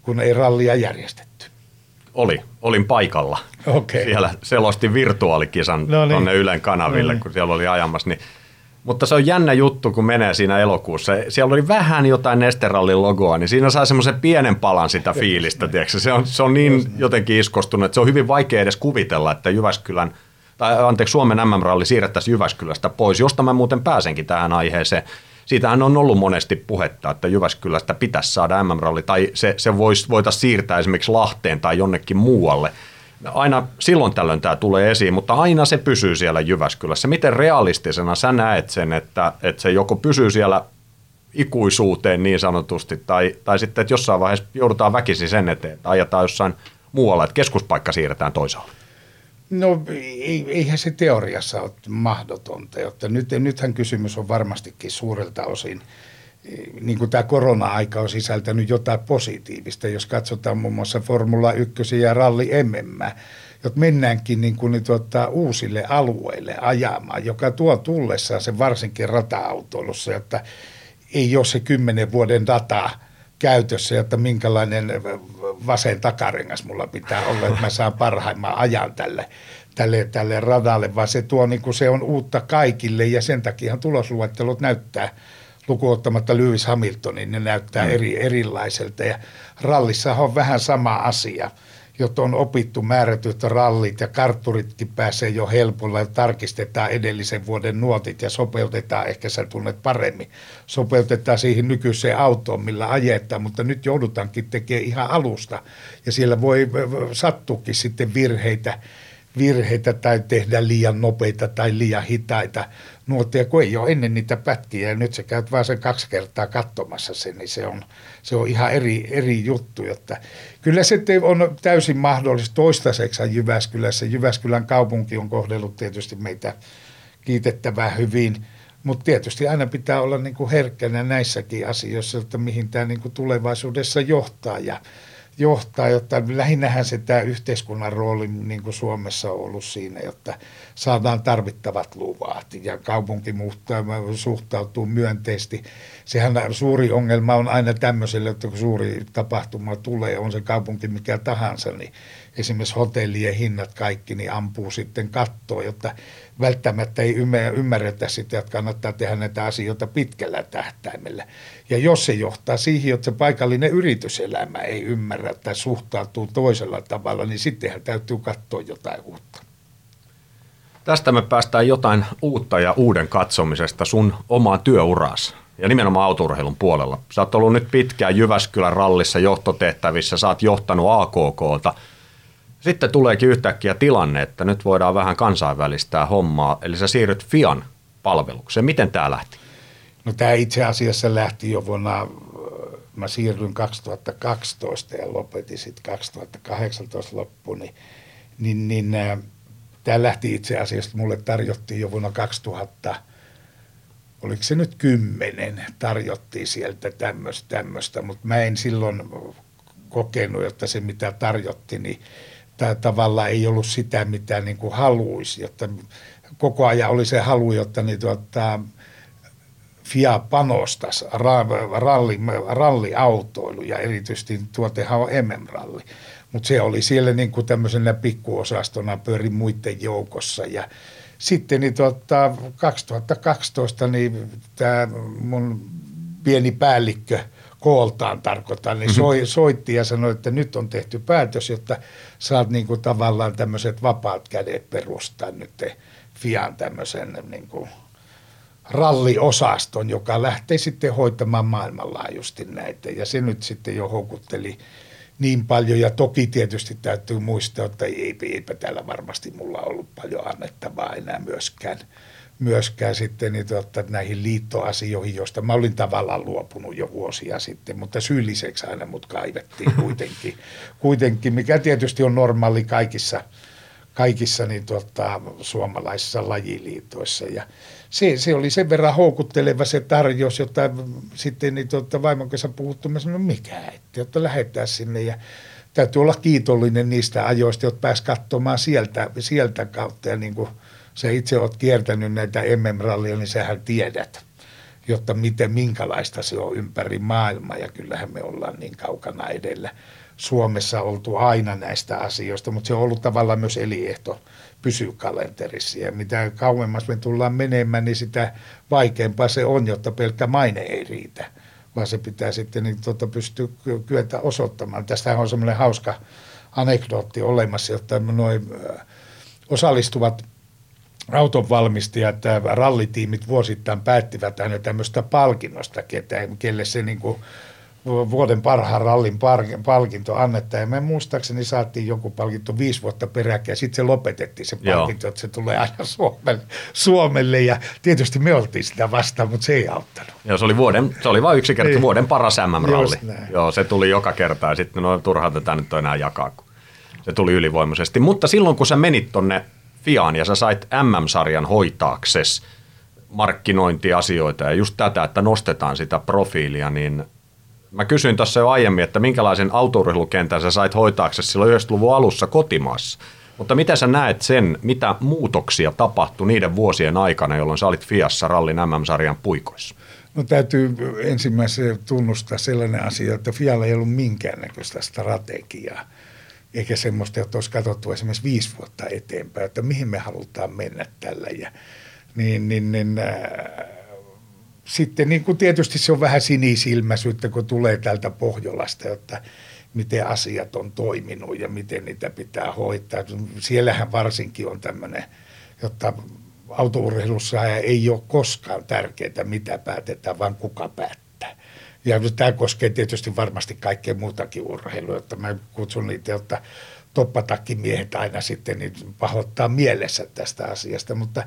kun ei rallia järjestetty. Oli, olin paikalla. Okay. Siellä selostin virtuaalikisan no niin. tuonne Ylen kanaville, no niin. kun siellä oli ajamassa. Niin mutta se on jännä juttu, kun menee siinä elokuussa. Siellä oli vähän jotain Nesterallin logoa, niin siinä saa semmoisen pienen palan sitä fiilistä. Tiedätkö? Se, on, se on niin jotenkin iskostunut, että se on hyvin vaikea edes kuvitella, että Jyväskylän, tai anteeksi, Suomen MM-ralli siirrettäisiin Jyväskylästä pois, josta mä muuten pääsenkin tähän aiheeseen siitähän on ollut monesti puhetta, että Jyväskylästä pitäisi saada MM-ralli, tai se, se voisi, voitaisiin siirtää esimerkiksi Lahteen tai jonnekin muualle. Aina silloin tällöin tämä tulee esiin, mutta aina se pysyy siellä Jyväskylässä. Miten realistisena sä näet sen, että, että se joko pysyy siellä ikuisuuteen niin sanotusti, tai, tai sitten, että jossain vaiheessa joudutaan väkisin sen eteen, että ajetaan jossain muualla, että keskuspaikka siirretään toisaalle? No eihän se teoriassa ole mahdotonta, jotta nyt, nythän kysymys on varmastikin suurelta osin, niin kuin tämä korona-aika on sisältänyt jotain positiivista, jos katsotaan muun muassa Formula 1 ja Ralli MM, jotta mennäänkin niin kuin, tuota, uusille alueille ajamaan, joka tuo tullessaan se varsinkin rata-autoilussa, jotta ei ole se kymmenen vuoden data käytössä, että minkälainen vasen takarengas mulla pitää olla, että mä saan parhaimman ajan tälle, tälle, tälle radalle, vaan se tuo niin kuin se on uutta kaikille ja sen takia tulosluettelot näyttää lukuottamatta Lewis Hamiltonin, ne näyttää mm. eri, erilaiselta. Ja rallissa on vähän sama asia – jotta on opittu määrätyt rallit ja kartturitkin pääsee jo helpolla ja tarkistetaan edellisen vuoden nuotit ja sopeutetaan, ehkä sä tunnet paremmin, sopeutetaan siihen nykyiseen autoon, millä ajetaan, mutta nyt joudutaankin tekemään ihan alusta. Ja siellä voi sattuukin sitten virheitä, virheitä tai tehdä liian nopeita tai liian hitaita nuotteja, kun ei ole ennen niitä pätkiä ja nyt sä käyt vaan sen kaksi kertaa katsomassa sen, niin se on, se on ihan eri, eri juttu. Jotta kyllä se on täysin mahdollista toistaiseksi Jyväskylässä. Jyväskylän kaupunki on kohdellut tietysti meitä kiitettävän hyvin, mutta tietysti aina pitää olla niin kuin herkkänä näissäkin asioissa, että mihin tämä niin kuin tulevaisuudessa johtaa. Ja johtaa, jotta lähinnähän se tämä yhteiskunnan rooli niin kuin Suomessa on ollut siinä, jotta saadaan tarvittavat luvat ja kaupunki muuttaa, suhtautuu myönteisesti. Sehän suuri ongelma on aina tämmöiselle, että kun suuri tapahtuma tulee, on se kaupunki mikä tahansa, niin esimerkiksi hotellien hinnat kaikki, niin ampuu sitten kattoon, jotta välttämättä ei ymmärretä sitä, että kannattaa tehdä näitä asioita pitkällä tähtäimellä. Ja jos se johtaa siihen, että se paikallinen yrityselämä ei ymmärrä tai suhtautuu toisella tavalla, niin sittenhän täytyy katsoa jotain uutta. Tästä me päästään jotain uutta ja uuden katsomisesta sun omaan työuraasi ja nimenomaan autourheilun puolella. Sä oot ollut nyt pitkään Jyväskylän rallissa johtotehtävissä, sä oot johtanut AKKta – sitten tuleekin yhtäkkiä tilanne, että nyt voidaan vähän kansainvälistää hommaa, eli sä siirryt FIAN palvelukseen. Miten tämä lähti? No tämä itse asiassa lähti jo vuonna, mä siirryin 2012 ja lopetin sitten 2018 loppuun, niin, niin, niin äh, tämä lähti itse asiassa, mulle tarjottiin jo vuonna 2000, oliko se nyt kymmenen, tarjottiin sieltä tämmöistä, mutta mä en silloin kokenut, että se mitä tarjotti, niin tämä tavallaan ei ollut sitä, mitä niin kuin haluaisi, jotta koko ajan oli se halu, jotta niin tuota, FIA panostaisi ralli, ralliautoilu ja erityisesti tuotehan on MM-ralli. Mutta se oli siellä niin kuin tämmöisenä pikkuosastona pyöri muiden joukossa ja sitten niin tota, 2012 niin tämä mun pieni päällikkö kooltaan tarkoitan, niin soi, soitti ja sanoi, että nyt on tehty päätös, jotta saat niin kuin tavallaan tämmöiset vapaat kädet perustaa nyt Fian tämmöisen niin kuin ralliosaston, joka lähtee sitten hoitamaan maailmanlaajuisesti näitä. Ja se nyt sitten jo houkutteli niin paljon. Ja toki tietysti täytyy muistaa, että ei, eipä täällä varmasti mulla ollut paljon annettavaa enää myöskään myöskään sitten niin tuota, näihin liittoasioihin, joista mä olin tavallaan luopunut jo vuosia sitten, mutta syylliseksi aina mut kaivettiin kuitenkin, kuitenkin mikä tietysti on normaali kaikissa, kaikissa niin tuota, suomalaisissa lajiliitoissa. Ja se, se, oli sen verran houkutteleva se tarjous, jota sitten niin tuota, vaimon kanssa puhuttu, mä sanoin, no mikä, että, jotta lähdetään sinne. Ja täytyy olla kiitollinen niistä ajoista, jotta pääsi katsomaan sieltä, sieltä kautta. Ja niin kuin – sä itse oot kiertänyt näitä MM-rallia, niin sähän tiedät, jotta miten, minkälaista se on ympäri maailmaa. Ja kyllähän me ollaan niin kaukana edellä Suomessa oltu aina näistä asioista, mutta se on ollut tavallaan myös eliehto pysyä kalenterissa. Ja mitä kauemmas me tullaan menemään, niin sitä vaikeampaa se on, jotta pelkkä maine ei riitä, vaan se pitää sitten niin tuota, pystyä kyetä osoittamaan. Tästä on semmoinen hauska anekdootti olemassa, jotta noin osallistuvat autonvalmistajat, rallitiimit vuosittain päättivät aina tämmöistä palkinnosta, ketä, kelle se niin kuin vuoden parhaan rallin palkinto annettaan. Ja me muistaakseni saatiin joku palkinto viisi vuotta peräkkäin ja sitten se lopetettiin se palkinto, Joo. että se tulee aina Suomelle, Suomelle. Ja tietysti me oltiin sitä vastaan, mutta se ei auttanut. Joo, se oli, vuoden, se oli vain yksi kerta niin. vuoden paras MM-ralli. Joo, se tuli joka kerta ja sitten no turhaan tätä nyt enää jakaa, kun se tuli ylivoimaisesti. Mutta silloin kun sä menit tonne Fiaan ja sä sait MM-sarjan hoitaakses markkinointiasioita ja just tätä, että nostetaan sitä profiilia, niin mä kysyin tuossa jo aiemmin, että minkälaisen autourheilukentän sä sait hoitaaksesi silloin 90-luvun alussa kotimaassa. Mutta mitä sä näet sen, mitä muutoksia tapahtui niiden vuosien aikana, jolloin sä olit Fiassa rallin MM-sarjan puikoissa? No täytyy ensimmäisenä tunnustaa sellainen asia, että Fialla ei ollut minkäännäköistä strategiaa eikä semmoista, että olisi katsottu esimerkiksi viisi vuotta eteenpäin, että mihin me halutaan mennä tällä. Ja, niin, niin, niin, äh, sitten niin kuin tietysti se on vähän sinisilmäisyyttä, kun tulee täältä Pohjolasta, että miten asiat on toiminut ja miten niitä pitää hoitaa. Siellähän varsinkin on tämmöinen, jotta autourheilussa ei ole koskaan tärkeää, mitä päätetään, vaan kuka päättää. Ja tämä koskee tietysti varmasti kaikkea muutakin urheilua, että mä kutsun niitä, että toppatakkimiehet aina sitten niin pahoittaa mielessä tästä asiasta, mutta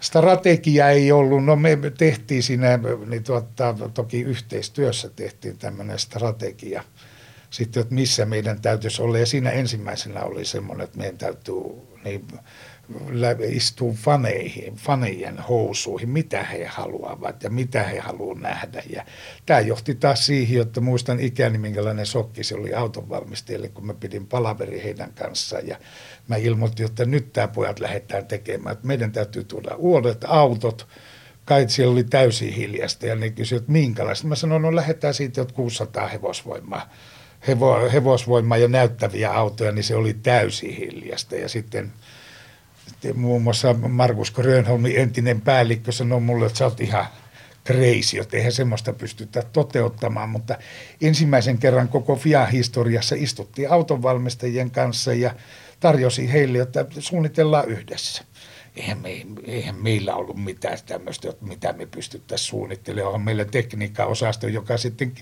strategia ei ollut, no me tehtiin siinä, niin tuota, toki yhteistyössä tehtiin tämmöinen strategia, sitten, että missä meidän täytyisi olla, ja siinä ensimmäisenä oli semmoinen, että meidän täytyy niin istuu faneihin, fanejen housuihin, mitä he haluavat ja mitä he haluavat nähdä. Ja tämä johti taas siihen, että muistan ikäni, minkälainen sokki se oli autonvalmistajille, kun mä pidin palaveri heidän kanssaan. Ja mä ilmoitin, että nyt tämä pojat lähdetään tekemään, että meidän täytyy tuoda uudet autot, kai siellä oli täysin hiljasta ja ne kysyivät, että minkälaista. Mä sanoin, no lähdetään siitä, että 600 hevosvoimaa, hevo, hevosvoimaa ja näyttäviä autoja, niin se oli täysin hiljasta. Ja sitten muun muassa Markus Grönholmin entinen päällikkö sanoi mulle, että sä oot ihan crazy, että eihän semmoista pystytä toteuttamaan, mutta ensimmäisen kerran koko FIA-historiassa istuttiin autonvalmistajien kanssa ja tarjosi heille, että suunnitellaan yhdessä. Eihän, me, eihän meillä ollut mitään tämmöistä, mitä me pystyttäisiin suunnittelemaan. On meillä tekniikkaosasto, joka sitten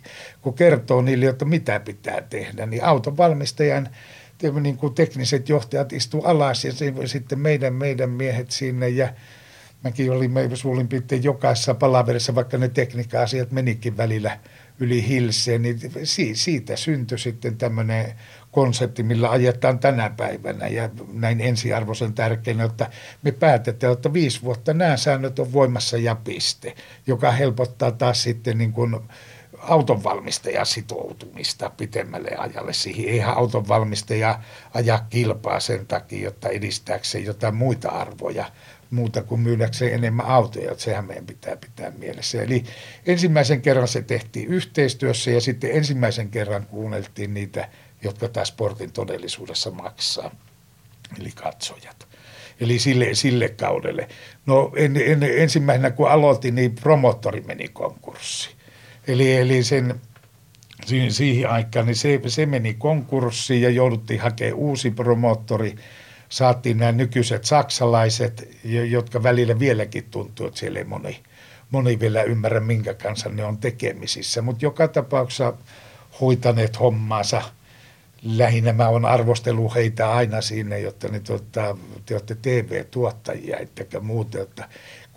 kun kertoo niille, että mitä pitää tehdä, niin autonvalmistajan niin kuin tekniset johtajat istu alas ja sitten meidän, meidän miehet sinne. Ja mäkin olin suurin piirtein jokaisessa palaverissa, vaikka ne tekniikka-asiat menikin välillä yli hilseen, niin siitä syntyi sitten tämmöinen konsepti, millä ajetaan tänä päivänä ja näin ensiarvoisen tärkeänä, että me päätetään, että viisi vuotta nämä säännöt on voimassa ja piste, joka helpottaa taas sitten niin kuin autonvalmistajan sitoutumista pitemmälle ajalle siihen. Eihän autonvalmistaja aja kilpaa sen takia, jotta edistääkseen jotain muita arvoja, muuta kuin myydäkseen enemmän autoja, sehän meidän pitää pitää mielessä. Eli ensimmäisen kerran se tehtiin yhteistyössä ja sitten ensimmäisen kerran kuunneltiin niitä, jotka taas sportin todellisuudessa maksaa, eli katsojat. eli sille, sille kaudelle. No en, en, ensimmäisenä kun aloitin, niin promottori meni konkurssiin. Eli, eli sen, siihen aikaan niin se, se meni konkurssiin ja jouduttiin hakemaan uusi promottori. Saatiin nämä nykyiset saksalaiset, jotka välillä vieläkin tuntuu, että siellä ei moni, moni vielä ymmärrä, minkä kanssa ne on tekemisissä. Mutta joka tapauksessa hoitaneet hommaansa. Lähinnä mä oon arvostellut heitä aina siinä, jotta ne, tuota, te olette TV-tuottajia, ettekä muuta, että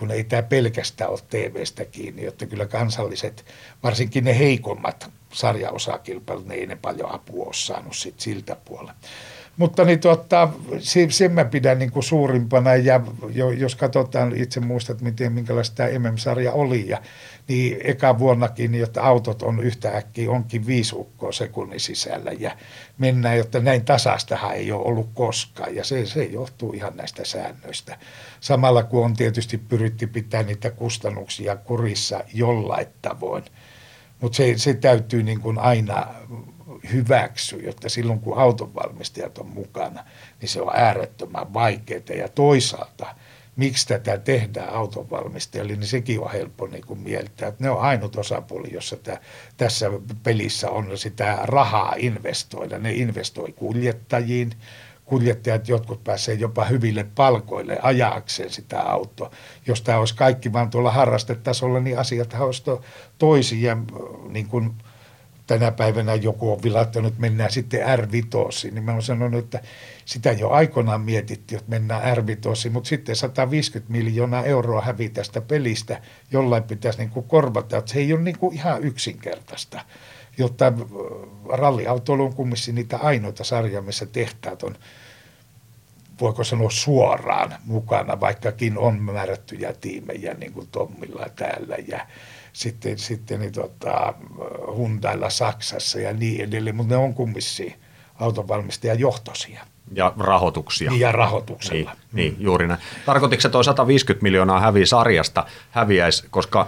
kun ei tämä pelkästään ole TVstä kiinni, jotta kyllä kansalliset, varsinkin ne heikommat sarjaosakilpailut, ne ei ne paljon apua ole saanut sit siltä puolella. Mutta niin tuota, sen mä pidän niin kuin suurimpana ja jos katsotaan, itse muistat, miten, minkälaista tämä MM-sarja oli ja niin eka vuonnakin, niin jotta autot on yhtä äkkiä, onkin viisi ukkoa sekunnin sisällä ja mennään, jotta näin tasaistahan ei ole ollut koskaan ja se, se johtuu ihan näistä säännöistä. Samalla kun on tietysti pyritty pitää niitä kustannuksia kurissa jollain tavoin, mutta se, se täytyy niin kuin aina hyväksy, jotta silloin kun autonvalmistajat on mukana, niin se on äärettömän vaikeaa. Ja toisaalta, miksi tätä tehdään autonvalmistajille, niin sekin on helppo niin kuin mieltää. Että ne on ainut osapuoli, jossa tämä, tässä pelissä on sitä rahaa investoida. Ne investoi kuljettajiin, kuljettajat jotkut pääsee jopa hyville palkoille ajaakseen sitä autoa. Jos tämä olisi kaikki vaan tuolla harrastetasolla, niin asiat olisi toisin ja niin kuin tänä päivänä joku on vilattanut, että mennään sitten R5, niin mä oon sanonut, että sitä jo aikoinaan mietittiin, että mennään R5, mutta sitten 150 miljoonaa euroa hävii tästä pelistä, jollain pitäisi niin kuin korvata, että se ei ole niin kuin ihan yksinkertaista jotta äh, ralliautoilu on kumminkin niitä ainoita sarjoja, missä tehtaat on, voiko sanoa suoraan mukana, vaikkakin on määrättyjä tiimejä niin kuin Tommilla täällä ja sitten, sitten niin tota, Hyundailla Saksassa ja niin edelleen, mutta ne on kumminkin autonvalmistajan johtoisia. Ja rahoituksia. Niin, ja rahoituksella. Niin, mm. niin juuri näin. Tarkoitiko se tuo 150 miljoonaa häviä sarjasta häviäisi, koska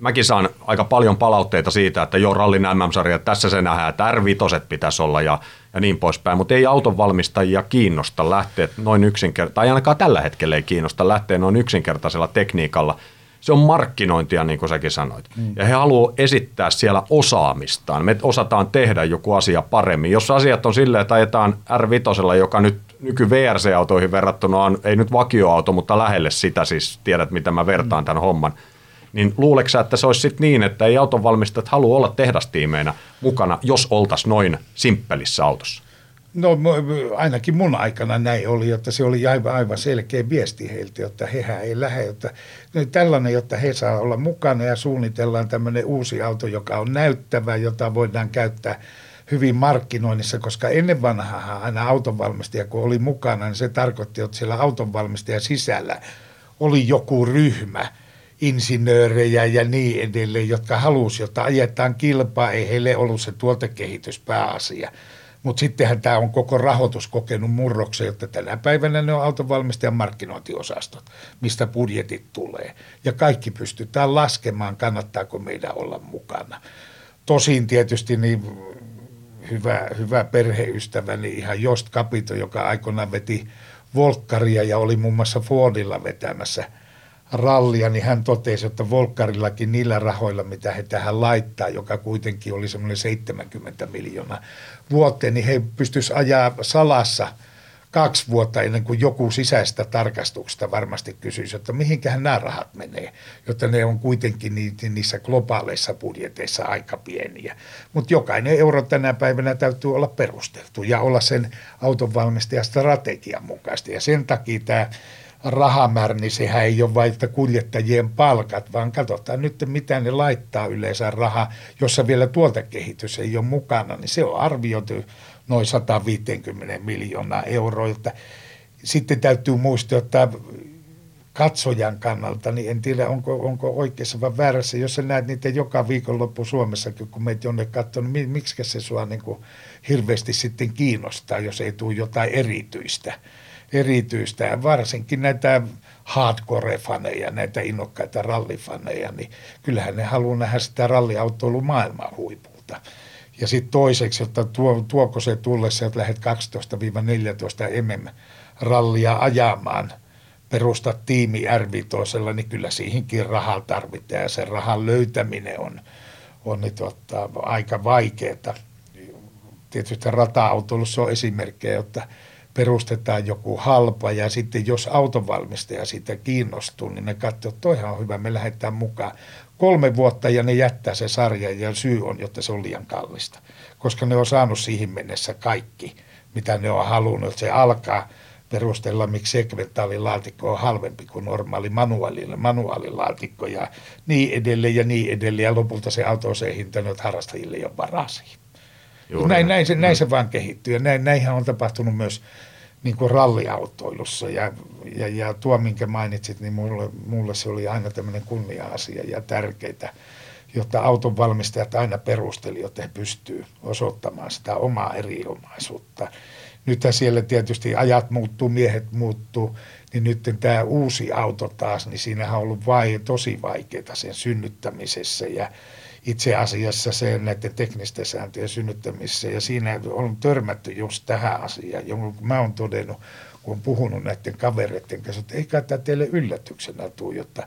mäkin saan aika paljon palautteita siitä, että joo, rallin MM-sarja, tässä se nähdään, että r pitäisi olla ja, ja niin poispäin, mutta ei auton valmistajia kiinnosta lähteä noin yksinkertaisesti, tai ainakaan tällä hetkellä ei kiinnosta lähteä noin yksinkertaisella tekniikalla – se on markkinointia, niin kuin säkin sanoit. Mm. Ja he haluavat esittää siellä osaamistaan. Me osataan tehdä joku asia paremmin. Jos asiat on silleen, että ajetaan R5, joka nyt nyky VRC-autoihin verrattuna on, ei nyt vakioauto, mutta lähelle sitä siis, tiedät mitä mä vertaan mm. tämän homman, niin luuleeko että se olisi sitten niin, että ei autonvalmistajat halua olla tehdastiimeinä mukana, jos oltaisiin noin simppelissä autossa? No ainakin mun aikana näin oli, että se oli aivan, aivan selkeä viesti heiltä, että hehän ei lähde. Että, tällainen, jotta he saa olla mukana ja suunnitellaan tämmöinen uusi auto, joka on näyttävä, jota voidaan käyttää hyvin markkinoinnissa, koska ennen vanhaa aina autonvalmistaja, kun oli mukana, niin se tarkoitti, että siellä autonvalmistajan sisällä oli joku ryhmä, insinöörejä ja niin edelleen, jotka halusivat, jotta ajetaan kilpaa, ei heille ollut se tuotekehitys pääasia mutta sittenhän tämä on koko rahoitus kokenut murroksen, jotta tänä päivänä ne on autonvalmistajan markkinointiosastot, mistä budjetit tulee. Ja kaikki pystytään laskemaan, kannattaako meidän olla mukana. Tosin tietysti niin hyvä, hyvä perheystäväni ihan Jost Capito, joka aikoinaan veti Volkkaria ja oli muun muassa Fordilla vetämässä – rallia, niin hän totesi, että Volkkarillakin niillä rahoilla, mitä he tähän laittaa, joka kuitenkin oli semmoinen 70 miljoonaa vuoteen, niin he pystyisivät ajaa salassa kaksi vuotta ennen kuin joku sisäistä tarkastuksesta varmasti kysyisi, että mihinkähän nämä rahat menee, jotta ne on kuitenkin niissä globaaleissa budjeteissa aika pieniä. Mutta jokainen euro tänä päivänä täytyy olla perusteltu ja olla sen autonvalmistajan strategian mukaista. Ja sen takia tämä rahamäärä, niin sehän ei ole vain kuljettajien palkat, vaan katsotaan nyt, mitä ne laittaa yleensä raha, jossa vielä tuotekehitys ei ole mukana, niin se on arvioitu noin 150 miljoonaa euroa. Sitten täytyy muistaa, että katsojan kannalta, niin en tiedä, onko, onko oikeassa vai väärässä. Jos sä näet niitä joka viikonloppu Suomessakin, kun meitä jonne katsoo, niin miksi se sua niin kuin hirveästi sitten kiinnostaa, jos ei tule jotain erityistä erityistä, varsinkin näitä hardcore-faneja, näitä innokkaita rallifaneja, niin kyllähän ne haluaa nähdä sitä ralliautoilua maailman huipulta. Ja sitten toiseksi, että tuo, tuoko se tullessa, että lähdet 12-14 MM-rallia ajamaan, perustaa tiimi r niin kyllä siihenkin rahaa tarvitaan ja sen rahan löytäminen on, on niin tuota, aika vaikeaa. Tietysti rata-autoilussa on esimerkkejä, että perustetaan joku halpa ja sitten jos autonvalmistaja siitä kiinnostuu, niin ne katsoo, että toihan on hyvä, me lähdetään mukaan. Kolme vuotta ja ne jättää se sarja ja syy on, jotta se on liian kallista, koska ne on saanut siihen mennessä kaikki, mitä ne on halunnut. Se alkaa perustella, miksi segmentaalilaatikko on halvempi kuin normaali manuaalilla, manuaalilaatikko ja niin edelleen ja niin edelleen. Ja lopulta se auto on se hinta, että harrastajille ei ole varaa siihen. Näin, näin, se, näin se mm. vaan kehittyy. Ja näin, näinhän on tapahtunut myös niin kuin ralliautoilussa. Ja, ja, ja tuo, minkä mainitsit, niin mulle, mulle se oli aina tämmöinen kunnia-asia ja tärkeitä, jotta auton valmistajat aina perusteli, jotta he pystyvät osoittamaan sitä omaa erinomaisuutta. Nythän siellä tietysti ajat muuttuu, miehet muuttuu, niin nyt tämä uusi auto taas, niin siinähän on ollut vai, tosi vaikeaa sen synnyttämisessä ja itse asiassa se näiden teknisten sääntöjen synnyttämisessä. Ja siinä on törmätty just tähän asiaan, jonka mä oon todennut, kun on puhunut näiden kavereiden kanssa, että eikä tämä teille yllätyksenä tule, jotta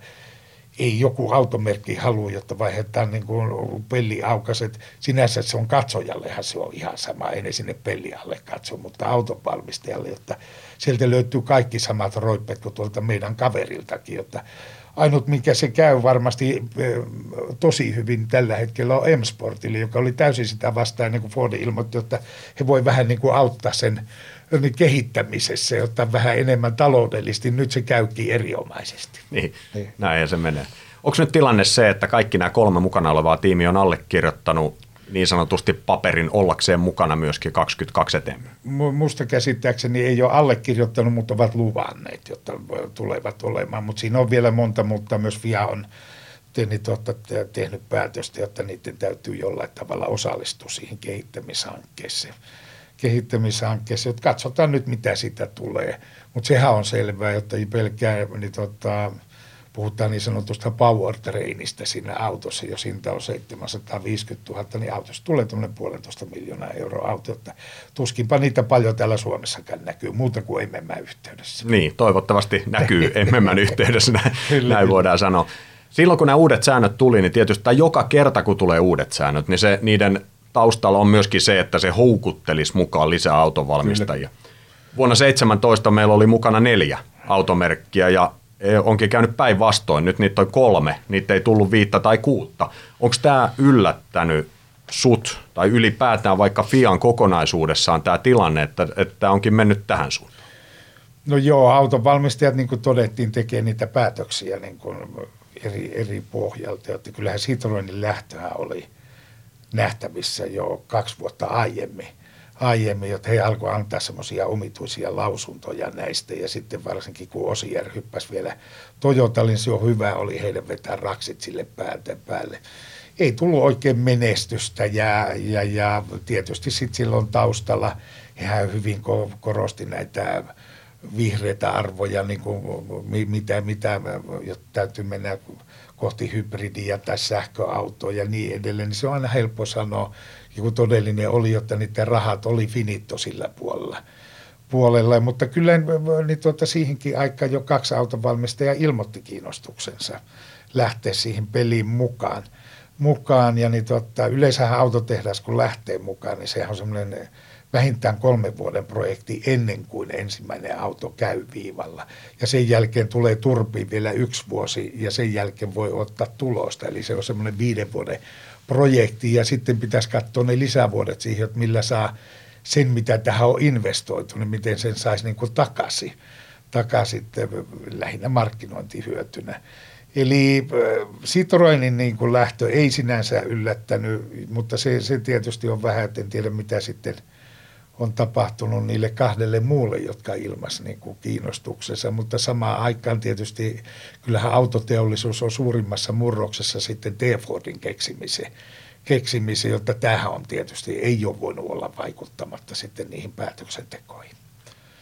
ei joku automerkki halua, jotta vaihdetaan niin kuin pelliaukaset. Sinänsä se on katsojallehan se on ihan sama, ei ne sinne pellialle katso, mutta autonvalmistajalle, jotta sieltä löytyy kaikki samat roippet kuin tuolta meidän kaveriltakin, jotta Ainut, mikä se käy varmasti tosi hyvin tällä hetkellä on M-Sportille, joka oli täysin sitä vastaan, niin kuin Ford ilmoitti, että he voi vähän niin kuin auttaa sen kehittämisessä, jotta vähän enemmän taloudellisesti. Nyt se käykin erinomaisesti. Niin, niin. näin se menee. Onko nyt tilanne se, että kaikki nämä kolme mukana olevaa tiimiä on allekirjoittanut niin sanotusti paperin ollakseen mukana myöskin 22 eteenpäin? Musta käsittääkseni ei ole allekirjoittanut, mutta ovat luvanneet, jotta tulevat olemaan. Mutta siinä on vielä monta, mutta myös FIA on tehnyt, tehnyt päätöstä, jotta niiden täytyy jollain tavalla osallistua siihen kehittämishankkeeseen. kehittämishankkeeseen. Että katsotaan nyt, mitä siitä tulee. Mutta sehän on selvää, jotta ei pelkää niin tota, puhutaan niin sanotusta power trainista siinä autossa, jos hinta on 750 000, niin autossa tulee tuommoinen puolentoista miljoonaa euroa auto, että tuskinpa niitä paljon täällä Suomessakaan näkyy, muuta kuin emmemmän yhteydessä. Niin, toivottavasti näkyy emmemmän yhteydessä, näin, näin voidaan sanoa. Silloin kun nämä uudet säännöt tuli, niin tietysti tai joka kerta kun tulee uudet säännöt, niin se, niiden taustalla on myöskin se, että se houkuttelisi mukaan lisää autonvalmistajia. Kyllä. Vuonna 17 meillä oli mukana neljä automerkkiä ja onkin käynyt päinvastoin. Nyt niitä on kolme, niitä ei tullut viittä tai kuutta. Onko tämä yllättänyt sut tai ylipäätään vaikka Fian kokonaisuudessaan tämä tilanne, että, että onkin mennyt tähän suuntaan? No joo, autonvalmistajat niin kuin todettiin tekee niitä päätöksiä niin kuin eri, eri pohjalta. Että kyllähän Citroenin lähtöä oli nähtävissä jo kaksi vuotta aiemmin – aiemmin, että he alkoivat antaa semmoisia omituisia lausuntoja näistä ja sitten varsinkin kun Osier hyppäsi vielä Toyota, niin se on hyvä oli heidän vetää raksit sille päältä päälle. Ei tullut oikein menestystä ja, ja, ja tietysti sitten silloin taustalla hän hyvin korosti näitä vihreitä arvoja, niin kuin mitä, mitä täytyy mennä kohti hybridiä tai sähköautoa ja niin edelleen, niin se on aina helppo sanoa joku todellinen oli, että niiden rahat oli finitto sillä puolella. puolella. Mutta kyllä niin tuota, siihenkin aikaan jo kaksi autonvalmistajaa ilmoitti kiinnostuksensa lähteä siihen peliin mukaan. mukaan. Ja niin tuota, yleensähän autotehdas kun lähtee mukaan, niin sehän on semmoinen vähintään kolmen vuoden projekti ennen kuin ensimmäinen auto käy viivalla. Ja sen jälkeen tulee turpiin vielä yksi vuosi ja sen jälkeen voi ottaa tulosta. Eli se on semmoinen viiden vuoden projekti ja sitten pitäisi katsoa ne lisävuodet siihen, että millä saa sen, mitä tähän on investoitu, niin miten sen saisi niin takaisin, takaisin lähinnä markkinointihyötynä. Eli Citroenin niin kuin lähtö ei sinänsä yllättänyt, mutta se, se tietysti on vähän, että en tiedä mitä sitten – on tapahtunut niille kahdelle muulle, jotka ilmas niin kuin mutta samaan aikaan tietysti kyllähän autoteollisuus on suurimmassa murroksessa sitten T-Fordin keksimiseen, keksimiseen, jotta tähän on tietysti ei ole voinut olla vaikuttamatta sitten niihin päätöksentekoihin.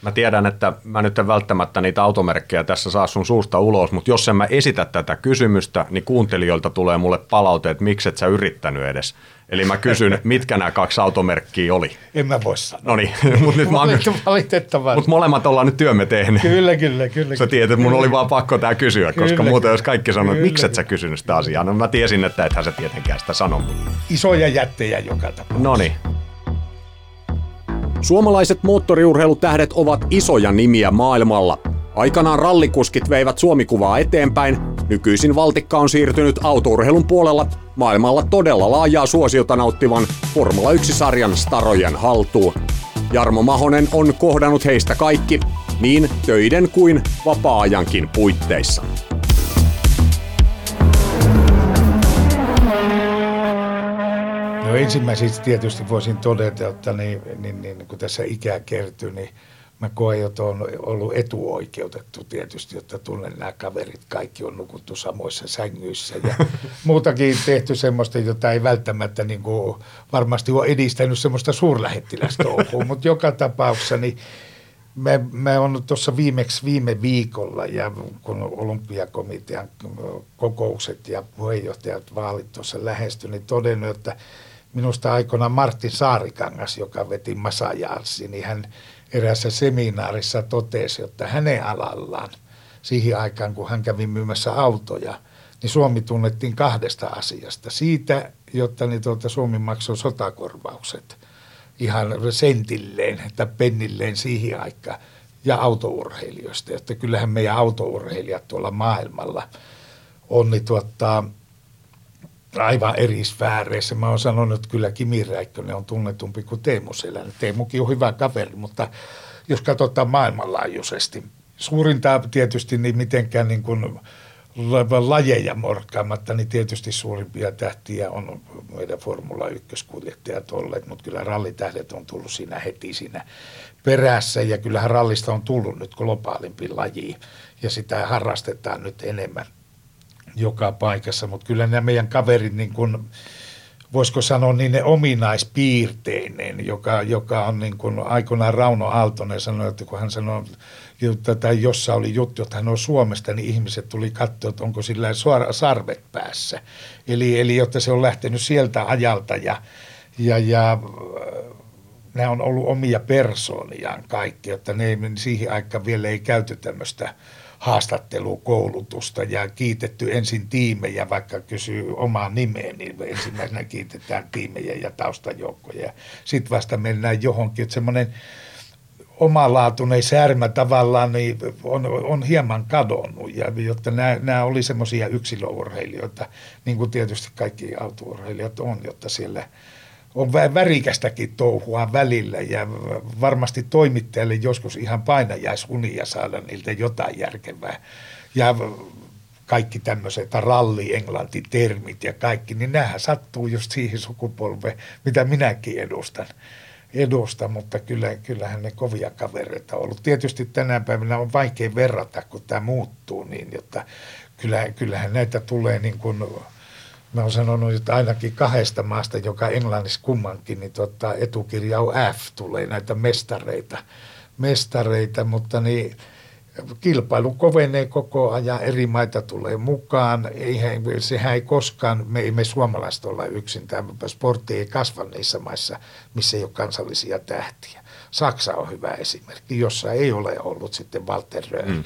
Mä tiedän, että mä nyt en välttämättä niitä automerkkejä tässä saa sun suusta ulos, mutta jos en mä esitä tätä kysymystä, niin kuuntelijoilta tulee mulle palaute, että miksi et sä yrittänyt edes. Eli mä kysyn, mitkä nämä kaksi automerkkiä oli. En mä voi sanoa. No niin, mutta nyt mä oon, Valitettavasti. mut molemmat ollaan nyt työmme tehneet. Kyllä, kyllä, kyllä. Sä tiedät, että mun oli vaan pakko tää kysyä, koska Kyllä, muuten jos kaikki sanoo, että kyllä. miksi et sä kysynyt sitä asiaa, no mä tiesin, että ethän sä tietenkään sitä sano. mutta- Isoja jättejä joka tapauksessa. No niin, Suomalaiset moottoriurheilutähdet ovat isoja nimiä maailmalla. Aikanaan rallikuskit veivät Suomikuvaa eteenpäin, nykyisin valtikka on siirtynyt autourheilun puolella maailmalla todella laajaa suosiota nauttivan Formula 1-sarjan starojen haltuun. Jarmo Mahonen on kohdannut heistä kaikki, niin töiden kuin vapaa-ajankin puitteissa. No ensimmäiseksi tietysti voisin todeta, että niin, niin, niin, kun tässä ikää kertyy, niin mä koen, että on ollut etuoikeutettu tietysti, että tunnen nämä kaverit, kaikki on nukuttu samoissa sängyissä ja muutakin tehty semmoista, jota ei välttämättä niin kuin, varmasti ole edistänyt semmoista suurlähettilästouhua, mutta joka tapauksessa niin Mä, mä olen tuossa viimeksi viime viikolla ja kun olympiakomitean kokoukset ja puheenjohtajat vaalit tuossa lähestyi, niin todennut, että minusta aikoinaan Martin Saarikangas, joka veti Masajalsi, niin hän eräässä seminaarissa totesi, että hänen alallaan siihen aikaan, kun hän kävi myymässä autoja, niin Suomi tunnettiin kahdesta asiasta. Siitä, jotta niin tuota Suomi maksoi sotakorvaukset ihan sentilleen tai pennilleen siihen aikaan ja autourheilijoista. Että kyllähän meidän autourheilijat tuolla maailmalla on niin tuottaa aivan eri sfääreissä. Mä oon sanonut, että kyllä Kimi Räikkönen on tunnetumpi kuin Teemu Selänne. Teemukin on hyvä kaveri, mutta jos katsotaan maailmanlaajuisesti, suurinta tietysti niin mitenkään niin kuin lajeja morkkaamatta, niin tietysti suurimpia tähtiä on meidän Formula 1-kuljettajat olleet, mutta kyllä rallitähdet on tullut siinä heti siinä perässä ja kyllähän rallista on tullut nyt globaalimpi laji ja sitä harrastetaan nyt enemmän joka paikassa, mutta kyllä nämä meidän kaverit niin kuin, voisiko sanoa niin ne ominaispiirteinen, joka, joka on niin kuin aikoinaan Rauno Aaltonen sanoi, että kun hän sanoi, tai jossa oli juttu, että hän on Suomesta, niin ihmiset tuli katsoa, että onko sillä suora sarvet päässä. Eli, eli jotta se on lähtenyt sieltä ajalta ja, ja, ja nämä on ollut omia persooniaan kaikki, että ne, siihen aikaan vielä ei käyty tämmöistä haastattelukoulutusta ja kiitetty ensin tiimejä, vaikka kysyy omaa nimeä, niin ensimmäisenä kiitetään tiimejä ja taustajoukkoja. Sitten vasta mennään johonkin, että semmoinen omalaatuinen särmä tavallaan niin on, on hieman kadonnut, ja jotta nämä, nämä oli semmoisia yksilöurheilijoita, niin kuin tietysti kaikki autourheilijat on, jotta siellä on värikästäkin touhua välillä ja varmasti toimittajalle joskus ihan painajaisunia saada niiltä jotain järkevää. Ja kaikki tämmöiset ralli, englanti, termit ja kaikki, niin nämähän sattuu just siihen sukupolveen, mitä minäkin edustan edusta, mutta kyllä, kyllähän ne kovia kavereita on ollut. Tietysti tänä päivänä on vaikea verrata, kun tämä muuttuu niin, jotta kyllähän, kyllähän näitä tulee niin kuin, mä oon sanonut, että ainakin kahdesta maasta, joka englannissa kummankin, niin tota, etukirja on F, tulee näitä mestareita, mestareita mutta niin, kilpailu kovenee koko ajan, eri maita tulee mukaan, eihän, sehän ei koskaan, me me suomalaiset olla yksin, tämä sportti ei kasva niissä maissa, missä ei ole kansallisia tähtiä. Saksa on hyvä esimerkki, jossa ei ole ollut sitten Walter Röhrli mm.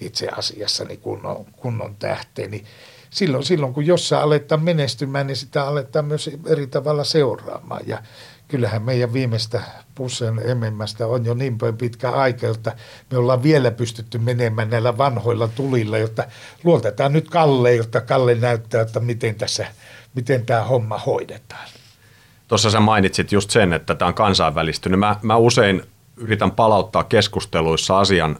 itse asiassa niin kunnon, kunnon tähteen, niin silloin, silloin kun jossain aletaan menestymään, niin sitä aletaan myös eri tavalla seuraamaan ja kyllähän meidän viimeistä pussen ememmästä on jo niin pitkä aika, että me ollaan vielä pystytty menemään näillä vanhoilla tulilla, jotta luotetaan nyt Kalle, jotta Kalle näyttää, että miten, tässä, miten tämä homma hoidetaan. Tuossa sä mainitsit just sen, että tämä on kansainvälistynyt. Mä, mä usein yritän palauttaa keskusteluissa asian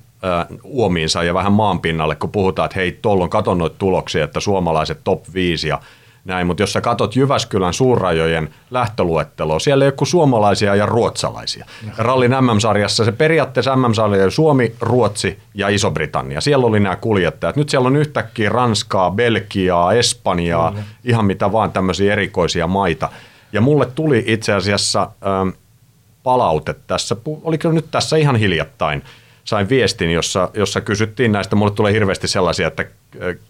uomiinsa ja vähän maanpinnalle, kun puhutaan, että hei, tuolla on katon noita tuloksia, että suomalaiset top 5 ja näin, mutta jos sä katot Jyväskylän suurrajojen lähtöluetteloa, siellä ei ole kuin suomalaisia ja ruotsalaisia. Ja rallin MM-sarjassa se periaatteessa MM-sarja oli Suomi, Ruotsi ja Iso-Britannia. Siellä oli nämä kuljettajat. Nyt siellä on yhtäkkiä Ranskaa, Belgiaa, Espanjaa, mm. ihan mitä vaan tämmöisiä erikoisia maita. Ja mulle tuli itse asiassa ähm, palaute tässä, oliko nyt tässä ihan hiljattain, sain viestin, jossa, jossa kysyttiin näistä, mulle tulee hirveästi sellaisia, että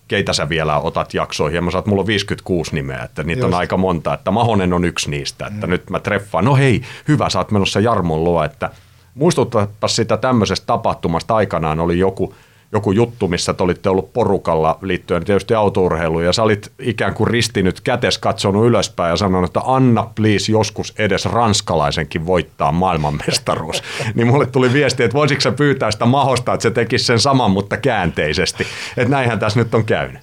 keitä sä vielä otat jaksoihin, ja mä saat, mulla on 56 nimeä, että niitä Just. on aika monta, että Mahonen on yksi niistä, että mm. nyt mä treffaan, no hei, hyvä, sä oot menossa Jarmon luo, että muistuttaa sitä tämmöisestä tapahtumasta. Aikanaan oli joku, joku juttu, missä te olitte ollut porukalla liittyen tietysti autourheiluun, ja sä olit ikään kuin ristinyt kätes katsonut ylöspäin ja sanonut, että anna please joskus edes ranskalaisenkin voittaa maailmanmestaruus. niin mulle tuli viesti, että voisitko sä pyytää sitä mahosta, että se tekisi sen saman, mutta käänteisesti. Että näinhän tässä nyt on käynyt.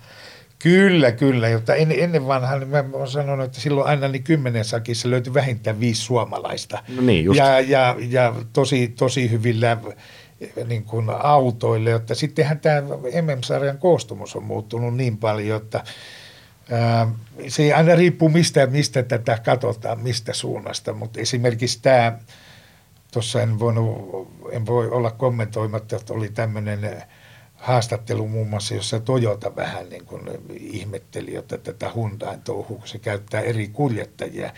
Kyllä, kyllä. Jotta en, ennen vanhaa niin mä olen sanonut, että silloin aina niin kymmenen sakissa löytyi vähintään viisi suomalaista. No niin, just. Ja, ja, ja tosi, tosi hyvillä niin kuin autoille, että sittenhän tämä MM-sarjan koostumus on muuttunut niin paljon, että ää, se aina riippuu mistä, mistä tätä katsotaan, mistä suunnasta, mutta esimerkiksi tämä, tuossa en, en voi olla kommentoimatta, että oli tämmöinen haastattelu muun muassa, jossa Toyota vähän niin kuin ihmetteli, että tätä Hyundai touhua, kun se käyttää eri kuljettajia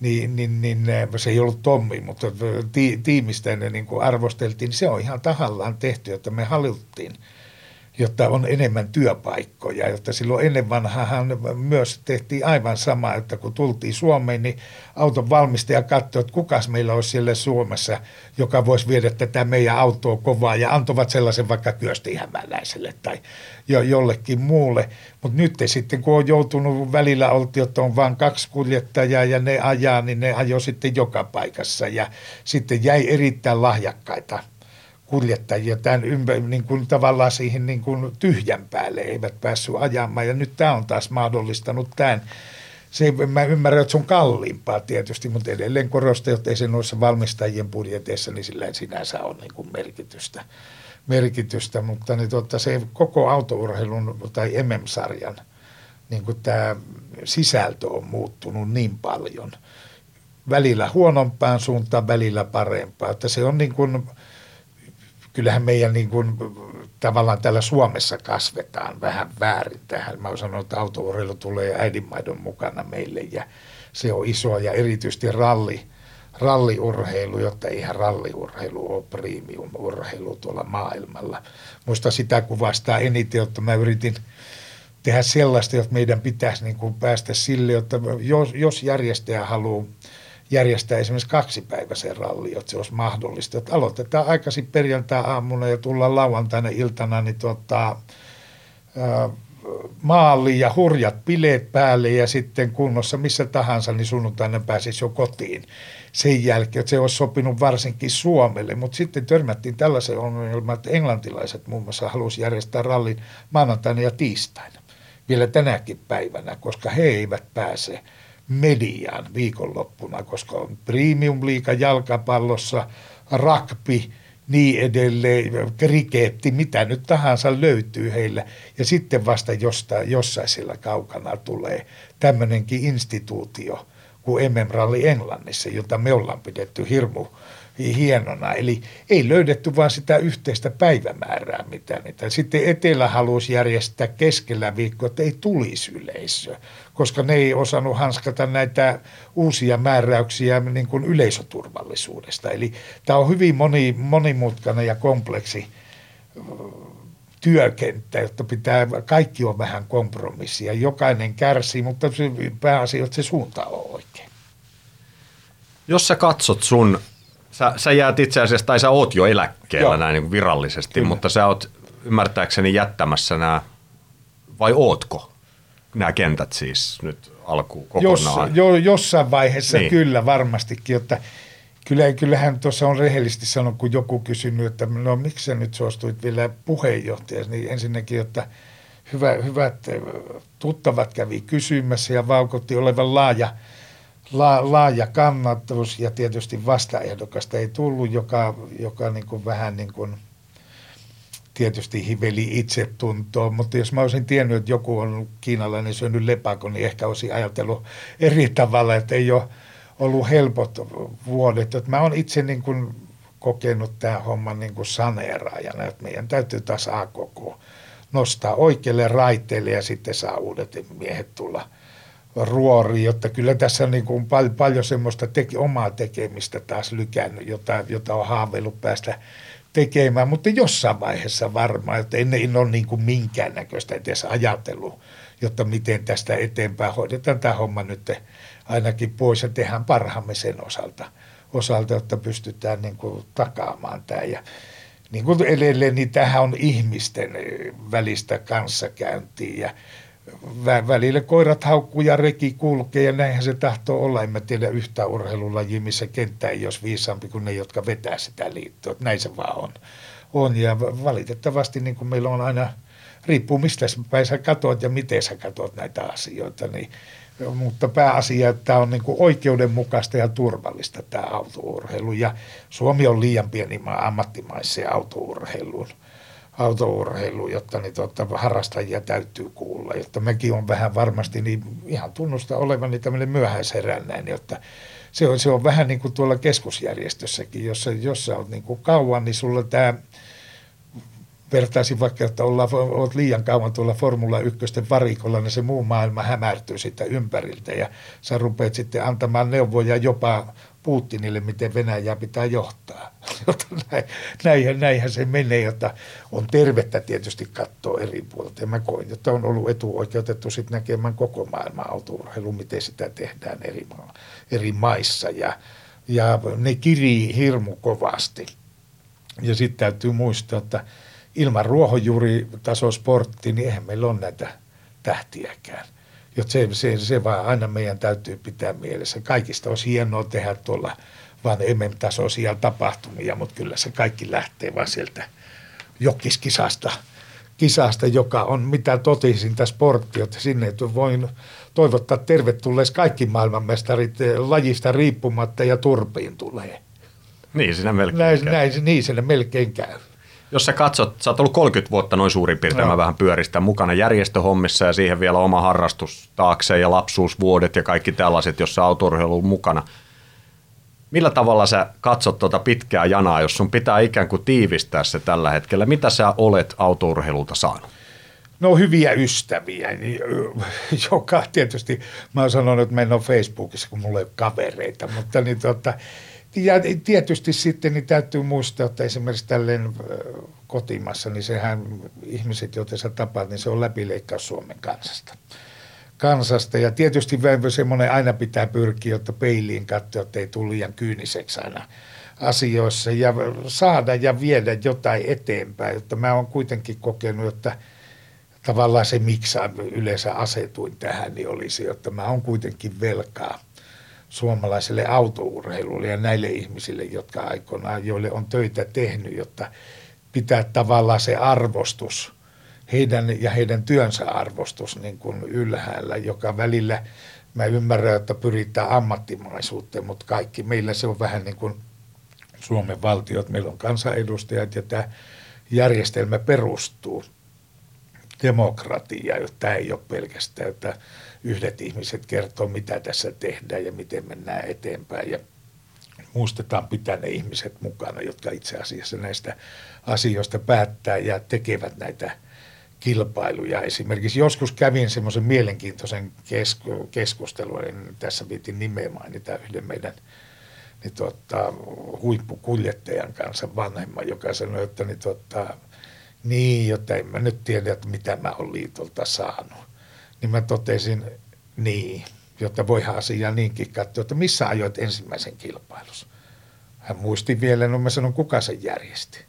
niin, niin, niin se ei ollut Tommi, mutta ti, tiimistä ne niin arvosteltiin, niin se on ihan tahallaan tehty, että me haluttiin – jotta on enemmän työpaikkoja. Jotta silloin ennen vanhahan myös tehtiin aivan sama, että kun tultiin Suomeen, niin auton valmistaja katsoi, että kukas meillä olisi siellä Suomessa, joka voisi viedä tätä meidän autoa kovaa ja antovat sellaisen vaikka Kyösti-Hämäläiselle tai jo, jollekin muulle. Mutta nyt sitten kun on joutunut välillä oltiin, että on vain kaksi kuljettajaa ja ne ajaa, niin ne ajoi sitten joka paikassa ja sitten jäi erittäin lahjakkaita kuljettajia tämän ympä, niin kuin tavallaan siihen niin kuin tyhjän päälle, eivät päässyt ajamaan. Ja nyt tämä on taas mahdollistanut tämän. Se, mä ymmärrän, että se on kalliimpaa tietysti, mutta edelleen korostan, että ei se noissa valmistajien budjeteissa, niin sillä sinänsä on niin kuin merkitystä. merkitystä. Mutta niin tuota, se koko autourheilun tai MM-sarjan niin kuin tämä sisältö on muuttunut niin paljon. Välillä huonompaan suuntaan, välillä parempaan. Että se on niin kuin, kyllähän meidän niin kuin, tavallaan täällä Suomessa kasvetaan vähän väärin tähän. Mä sanon, että autourheilu tulee äidinmaidon mukana meille ja se on iso ja erityisesti ralli, ralliurheilu, jotta eihän ralliurheilu ole premium-urheilu tuolla maailmalla. Muista sitä kuvastaa eniten, että mä yritin tehdä sellaista, että meidän pitäisi niin kuin päästä sille, että jos, jos järjestäjä haluaa järjestää esimerkiksi kaksipäiväisen ralli, että se olisi mahdollista. Että aloitetaan aikaisin perjantai-aamuna ja tullaan lauantaina iltana, niin tuota, maali ja hurjat bileet päälle ja sitten kunnossa missä tahansa, niin sunnuntaina pääsisi jo kotiin sen jälkeen, että se olisi sopinut varsinkin Suomelle. Mutta sitten törmättiin tällaisen ongelman, että englantilaiset muun muassa halusi järjestää rallin maanantaina ja tiistaina, vielä tänäkin päivänä, koska he eivät pääse – mediaan viikonloppuna, koska on premium-liiga jalkapallossa, rugby, niin edelleen, krikeetti, mitä nyt tahansa löytyy heillä. Ja sitten vasta jostain, jossain siellä kaukana tulee tämmöinenkin instituutio kuin MM-ralli Englannissa, jota me ollaan pidetty hirmu hienona. Eli ei löydetty vaan sitä yhteistä päivämäärää, mitä niitä. Sitten Etelä halusi järjestää keskellä viikkoa, että ei tulisi yleisö, koska ne ei osannut hanskata näitä uusia määräyksiä niin kuin yleisöturvallisuudesta. Eli tämä on hyvin moni, monimutkainen ja kompleksi työkenttä, jotta pitää, kaikki on vähän kompromissia. Jokainen kärsii, mutta pääasia, että se suunta on oikein. Jos sä katsot sun Sä, sä jäät itse asiassa, tai sä oot jo eläkkeellä Joo. näin niin virallisesti, Kyllä. mutta sä oot ymmärtääkseni jättämässä nämä, vai ootko nämä kentät siis nyt alkuun kokonaan? Jos, jo, jossain vaiheessa niin. kyllä varmastikin, että kyllä, kyllähän tuossa on rehellisesti sanonut, kun joku kysynyt, että no miksi sä nyt suostuit vielä puheenjohtajaksi, niin ensinnäkin, että hyvä, hyvät tuttavat kävi kysymässä ja vaukotti olevan laaja – la, laaja kannatus ja tietysti vastaehdokasta ei tullut, joka, joka niin kuin vähän niin kuin tietysti hiveli itsetuntoa, mutta jos mä olisin tiennyt, että joku on kiinalainen syönyt lepakon, niin ehkä olisin ajatellut eri tavalla, että ei ole ollut helpot vuodet. Että mä oon itse niin kuin kokenut tämän homman niin kuin saneeraajana, että meidän täytyy taas A-koko nostaa oikealle raiteelle ja sitten saa uudet miehet tulla – ruori, jotta kyllä tässä on niin kuin pal- paljon semmoista teke- omaa tekemistä taas lykännyt, jota, jota on haaveillut päästä tekemään, mutta jossain vaiheessa varmaan, että en, en ole niin kuin minkäännäköistä edes ajatellut, jotta miten tästä eteenpäin hoidetaan tämä homma nyt ainakin pois ja tehdään parhaamme sen osalta, osalta jotta pystytään niin kuin takaamaan tämä. Ja niin kuin edelleen, niin tähän on ihmisten välistä kanssakäyntiä ja välillä koirat haukkuu ja reki kulkee ja näinhän se tahtoo olla. En mä tiedä yhtä urheilulajia, missä kenttä ei olisi viisaampi kuin ne, jotka vetää sitä liittoa. Näin se vaan on. on. Ja valitettavasti niin kuin meillä on aina, riippuu mistä päin sä katot ja miten sä katot näitä asioita, niin mutta pääasia, että tämä on niin oikeudenmukaista ja turvallista tämä autourheilu. Ja Suomi on liian pieni maa ammattimaiseen autourheiluun autourheilu, jotta niin tuota, harrastajia täytyy kuulla, jotta mekin on vähän varmasti niin ihan tunnusta olevani tämmöinen myöhäisherännäinen, jotta se on, se on vähän niin kuin tuolla keskusjärjestössäkin, jossa, jos oot niin kuin kauan, niin sulla tämä vertaisin vaikka, että olla, olet liian kauan tuolla Formula 1 varikolla, niin se muu maailma hämärtyy sitä ympäriltä ja sä rupeat sitten antamaan neuvoja jopa Putinille, miten Venäjää pitää johtaa. Näin, näinhän, näinhän se menee, jota on tervettä tietysti katsoa eri puolilta. Ja mä koin, että on ollut etuoikeutettu sitten näkemään koko maailman autourheilu, miten sitä tehdään eri, maa, eri maissa. Ja, ja ne kirii hirmu kovasti. Ja sitten täytyy muistaa, että ilman ruohonjuuritasosportti, niin eihän meillä ole näitä tähtiäkään. Jotta se, se, se vaan aina meidän täytyy pitää mielessä. Kaikista olisi hienoa tehdä tuolla vaan MM-tasoisia tapahtumia, mutta kyllä se kaikki lähtee vaan sieltä jokiskisasta, kisasta, joka on mitä totisinta sporttia, että sinne voin toivottaa tervetulleeksi kaikki maailmanmestarit eh, lajista riippumatta ja turpiin tulee. Niin siinä melkein näin, käy. Näin, niin siinä melkein käy. Jos sä katsot, sä oot ollut 30 vuotta noin suurin piirtein, no. mä vähän pyöristä mukana järjestöhommissa ja siihen vielä oma harrastus taakse ja lapsuusvuodet ja kaikki tällaiset, jossa autourheilu on mukana. Millä tavalla sä katsot tuota pitkää janaa, jos sun pitää ikään kuin tiivistää se tällä hetkellä? Mitä sä olet autourheilulta saanut? No hyviä ystäviä, niin, joka tietysti, mä oon sanonut, että mä en ole Facebookissa, kun mulla ei ole kavereita, mutta niin tota, ja tietysti sitten niin täytyy muistaa, että esimerkiksi tälleen kotimassa, niin sehän ihmiset, joita sä tapaat, niin se on läpileikkaus Suomen kansasta. kansasta. Ja tietysti semmoinen aina pitää pyrkiä, jotta peiliin katsoa, että ei tule liian kyyniseksi aina asioissa ja saada ja viedä jotain eteenpäin. Jotta mä oon kuitenkin kokenut, että tavallaan se, miksi yleensä asetuin tähän, niin olisi, että mä oon kuitenkin velkaa – suomalaiselle autourheilulle ja näille ihmisille, jotka aikoinaan, joille on töitä tehnyt, jotta pitää tavallaan se arvostus, heidän ja heidän työnsä arvostus niin kuin ylhäällä, joka välillä mä ymmärrän, että pyritään ammattimaisuuteen, mutta kaikki meillä se on vähän niin kuin Suomen valtiot, meillä on kansanedustajat ja tämä järjestelmä perustuu demokratiaan, tämä ei ole pelkästään, että yhdet ihmiset kertoo, mitä tässä tehdään ja miten mennään eteenpäin. Ja muistetaan pitää ne ihmiset mukana, jotka itse asiassa näistä asioista päättää ja tekevät näitä kilpailuja. Esimerkiksi joskus kävin semmoisen mielenkiintoisen kesku, keskustelun, en tässä viitin nimeä mainita yhden meidän niin tuota, huippukuljettajan kanssa vanhemman, joka sanoi, että niin, tuota, niin, jotta en mä nyt tiedä, että mitä mä olen liitolta saanut niin mä totesin niin, jotta voihan asiaa niinkin katsoa, että missä ajoit ensimmäisen kilpailus. Hän muisti vielä, no mä sanon, kuka sen järjesti.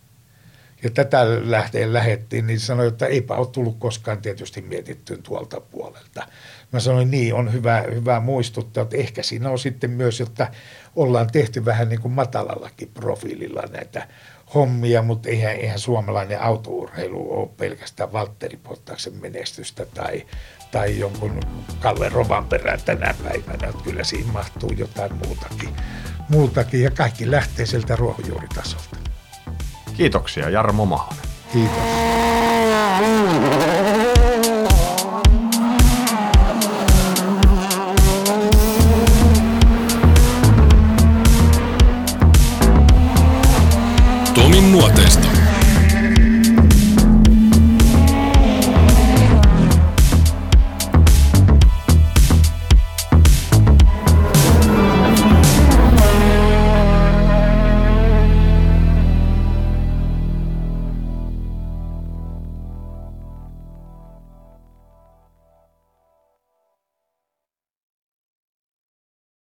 Ja tätä lähteen lähettiin, niin sanoi, että eipä ole tullut koskaan tietysti mietittyä tuolta puolelta. Mä sanoin, niin on hyvä, hyvä muistuttaa, että ehkä siinä on sitten myös, jotta ollaan tehty vähän niin kuin matalallakin profiililla näitä hommia, mutta eihän, eihän suomalainen autourheilu ole pelkästään Valtteri Pottaksen menestystä tai, tai jonkun Kalle Rovan perään tänä päivänä. Että kyllä siinä mahtuu jotain muutakin, muutakin ja kaikki lähtee sieltä ruohonjuuritasolta. Kiitoksia Jarmo Mahonen. Kiitos.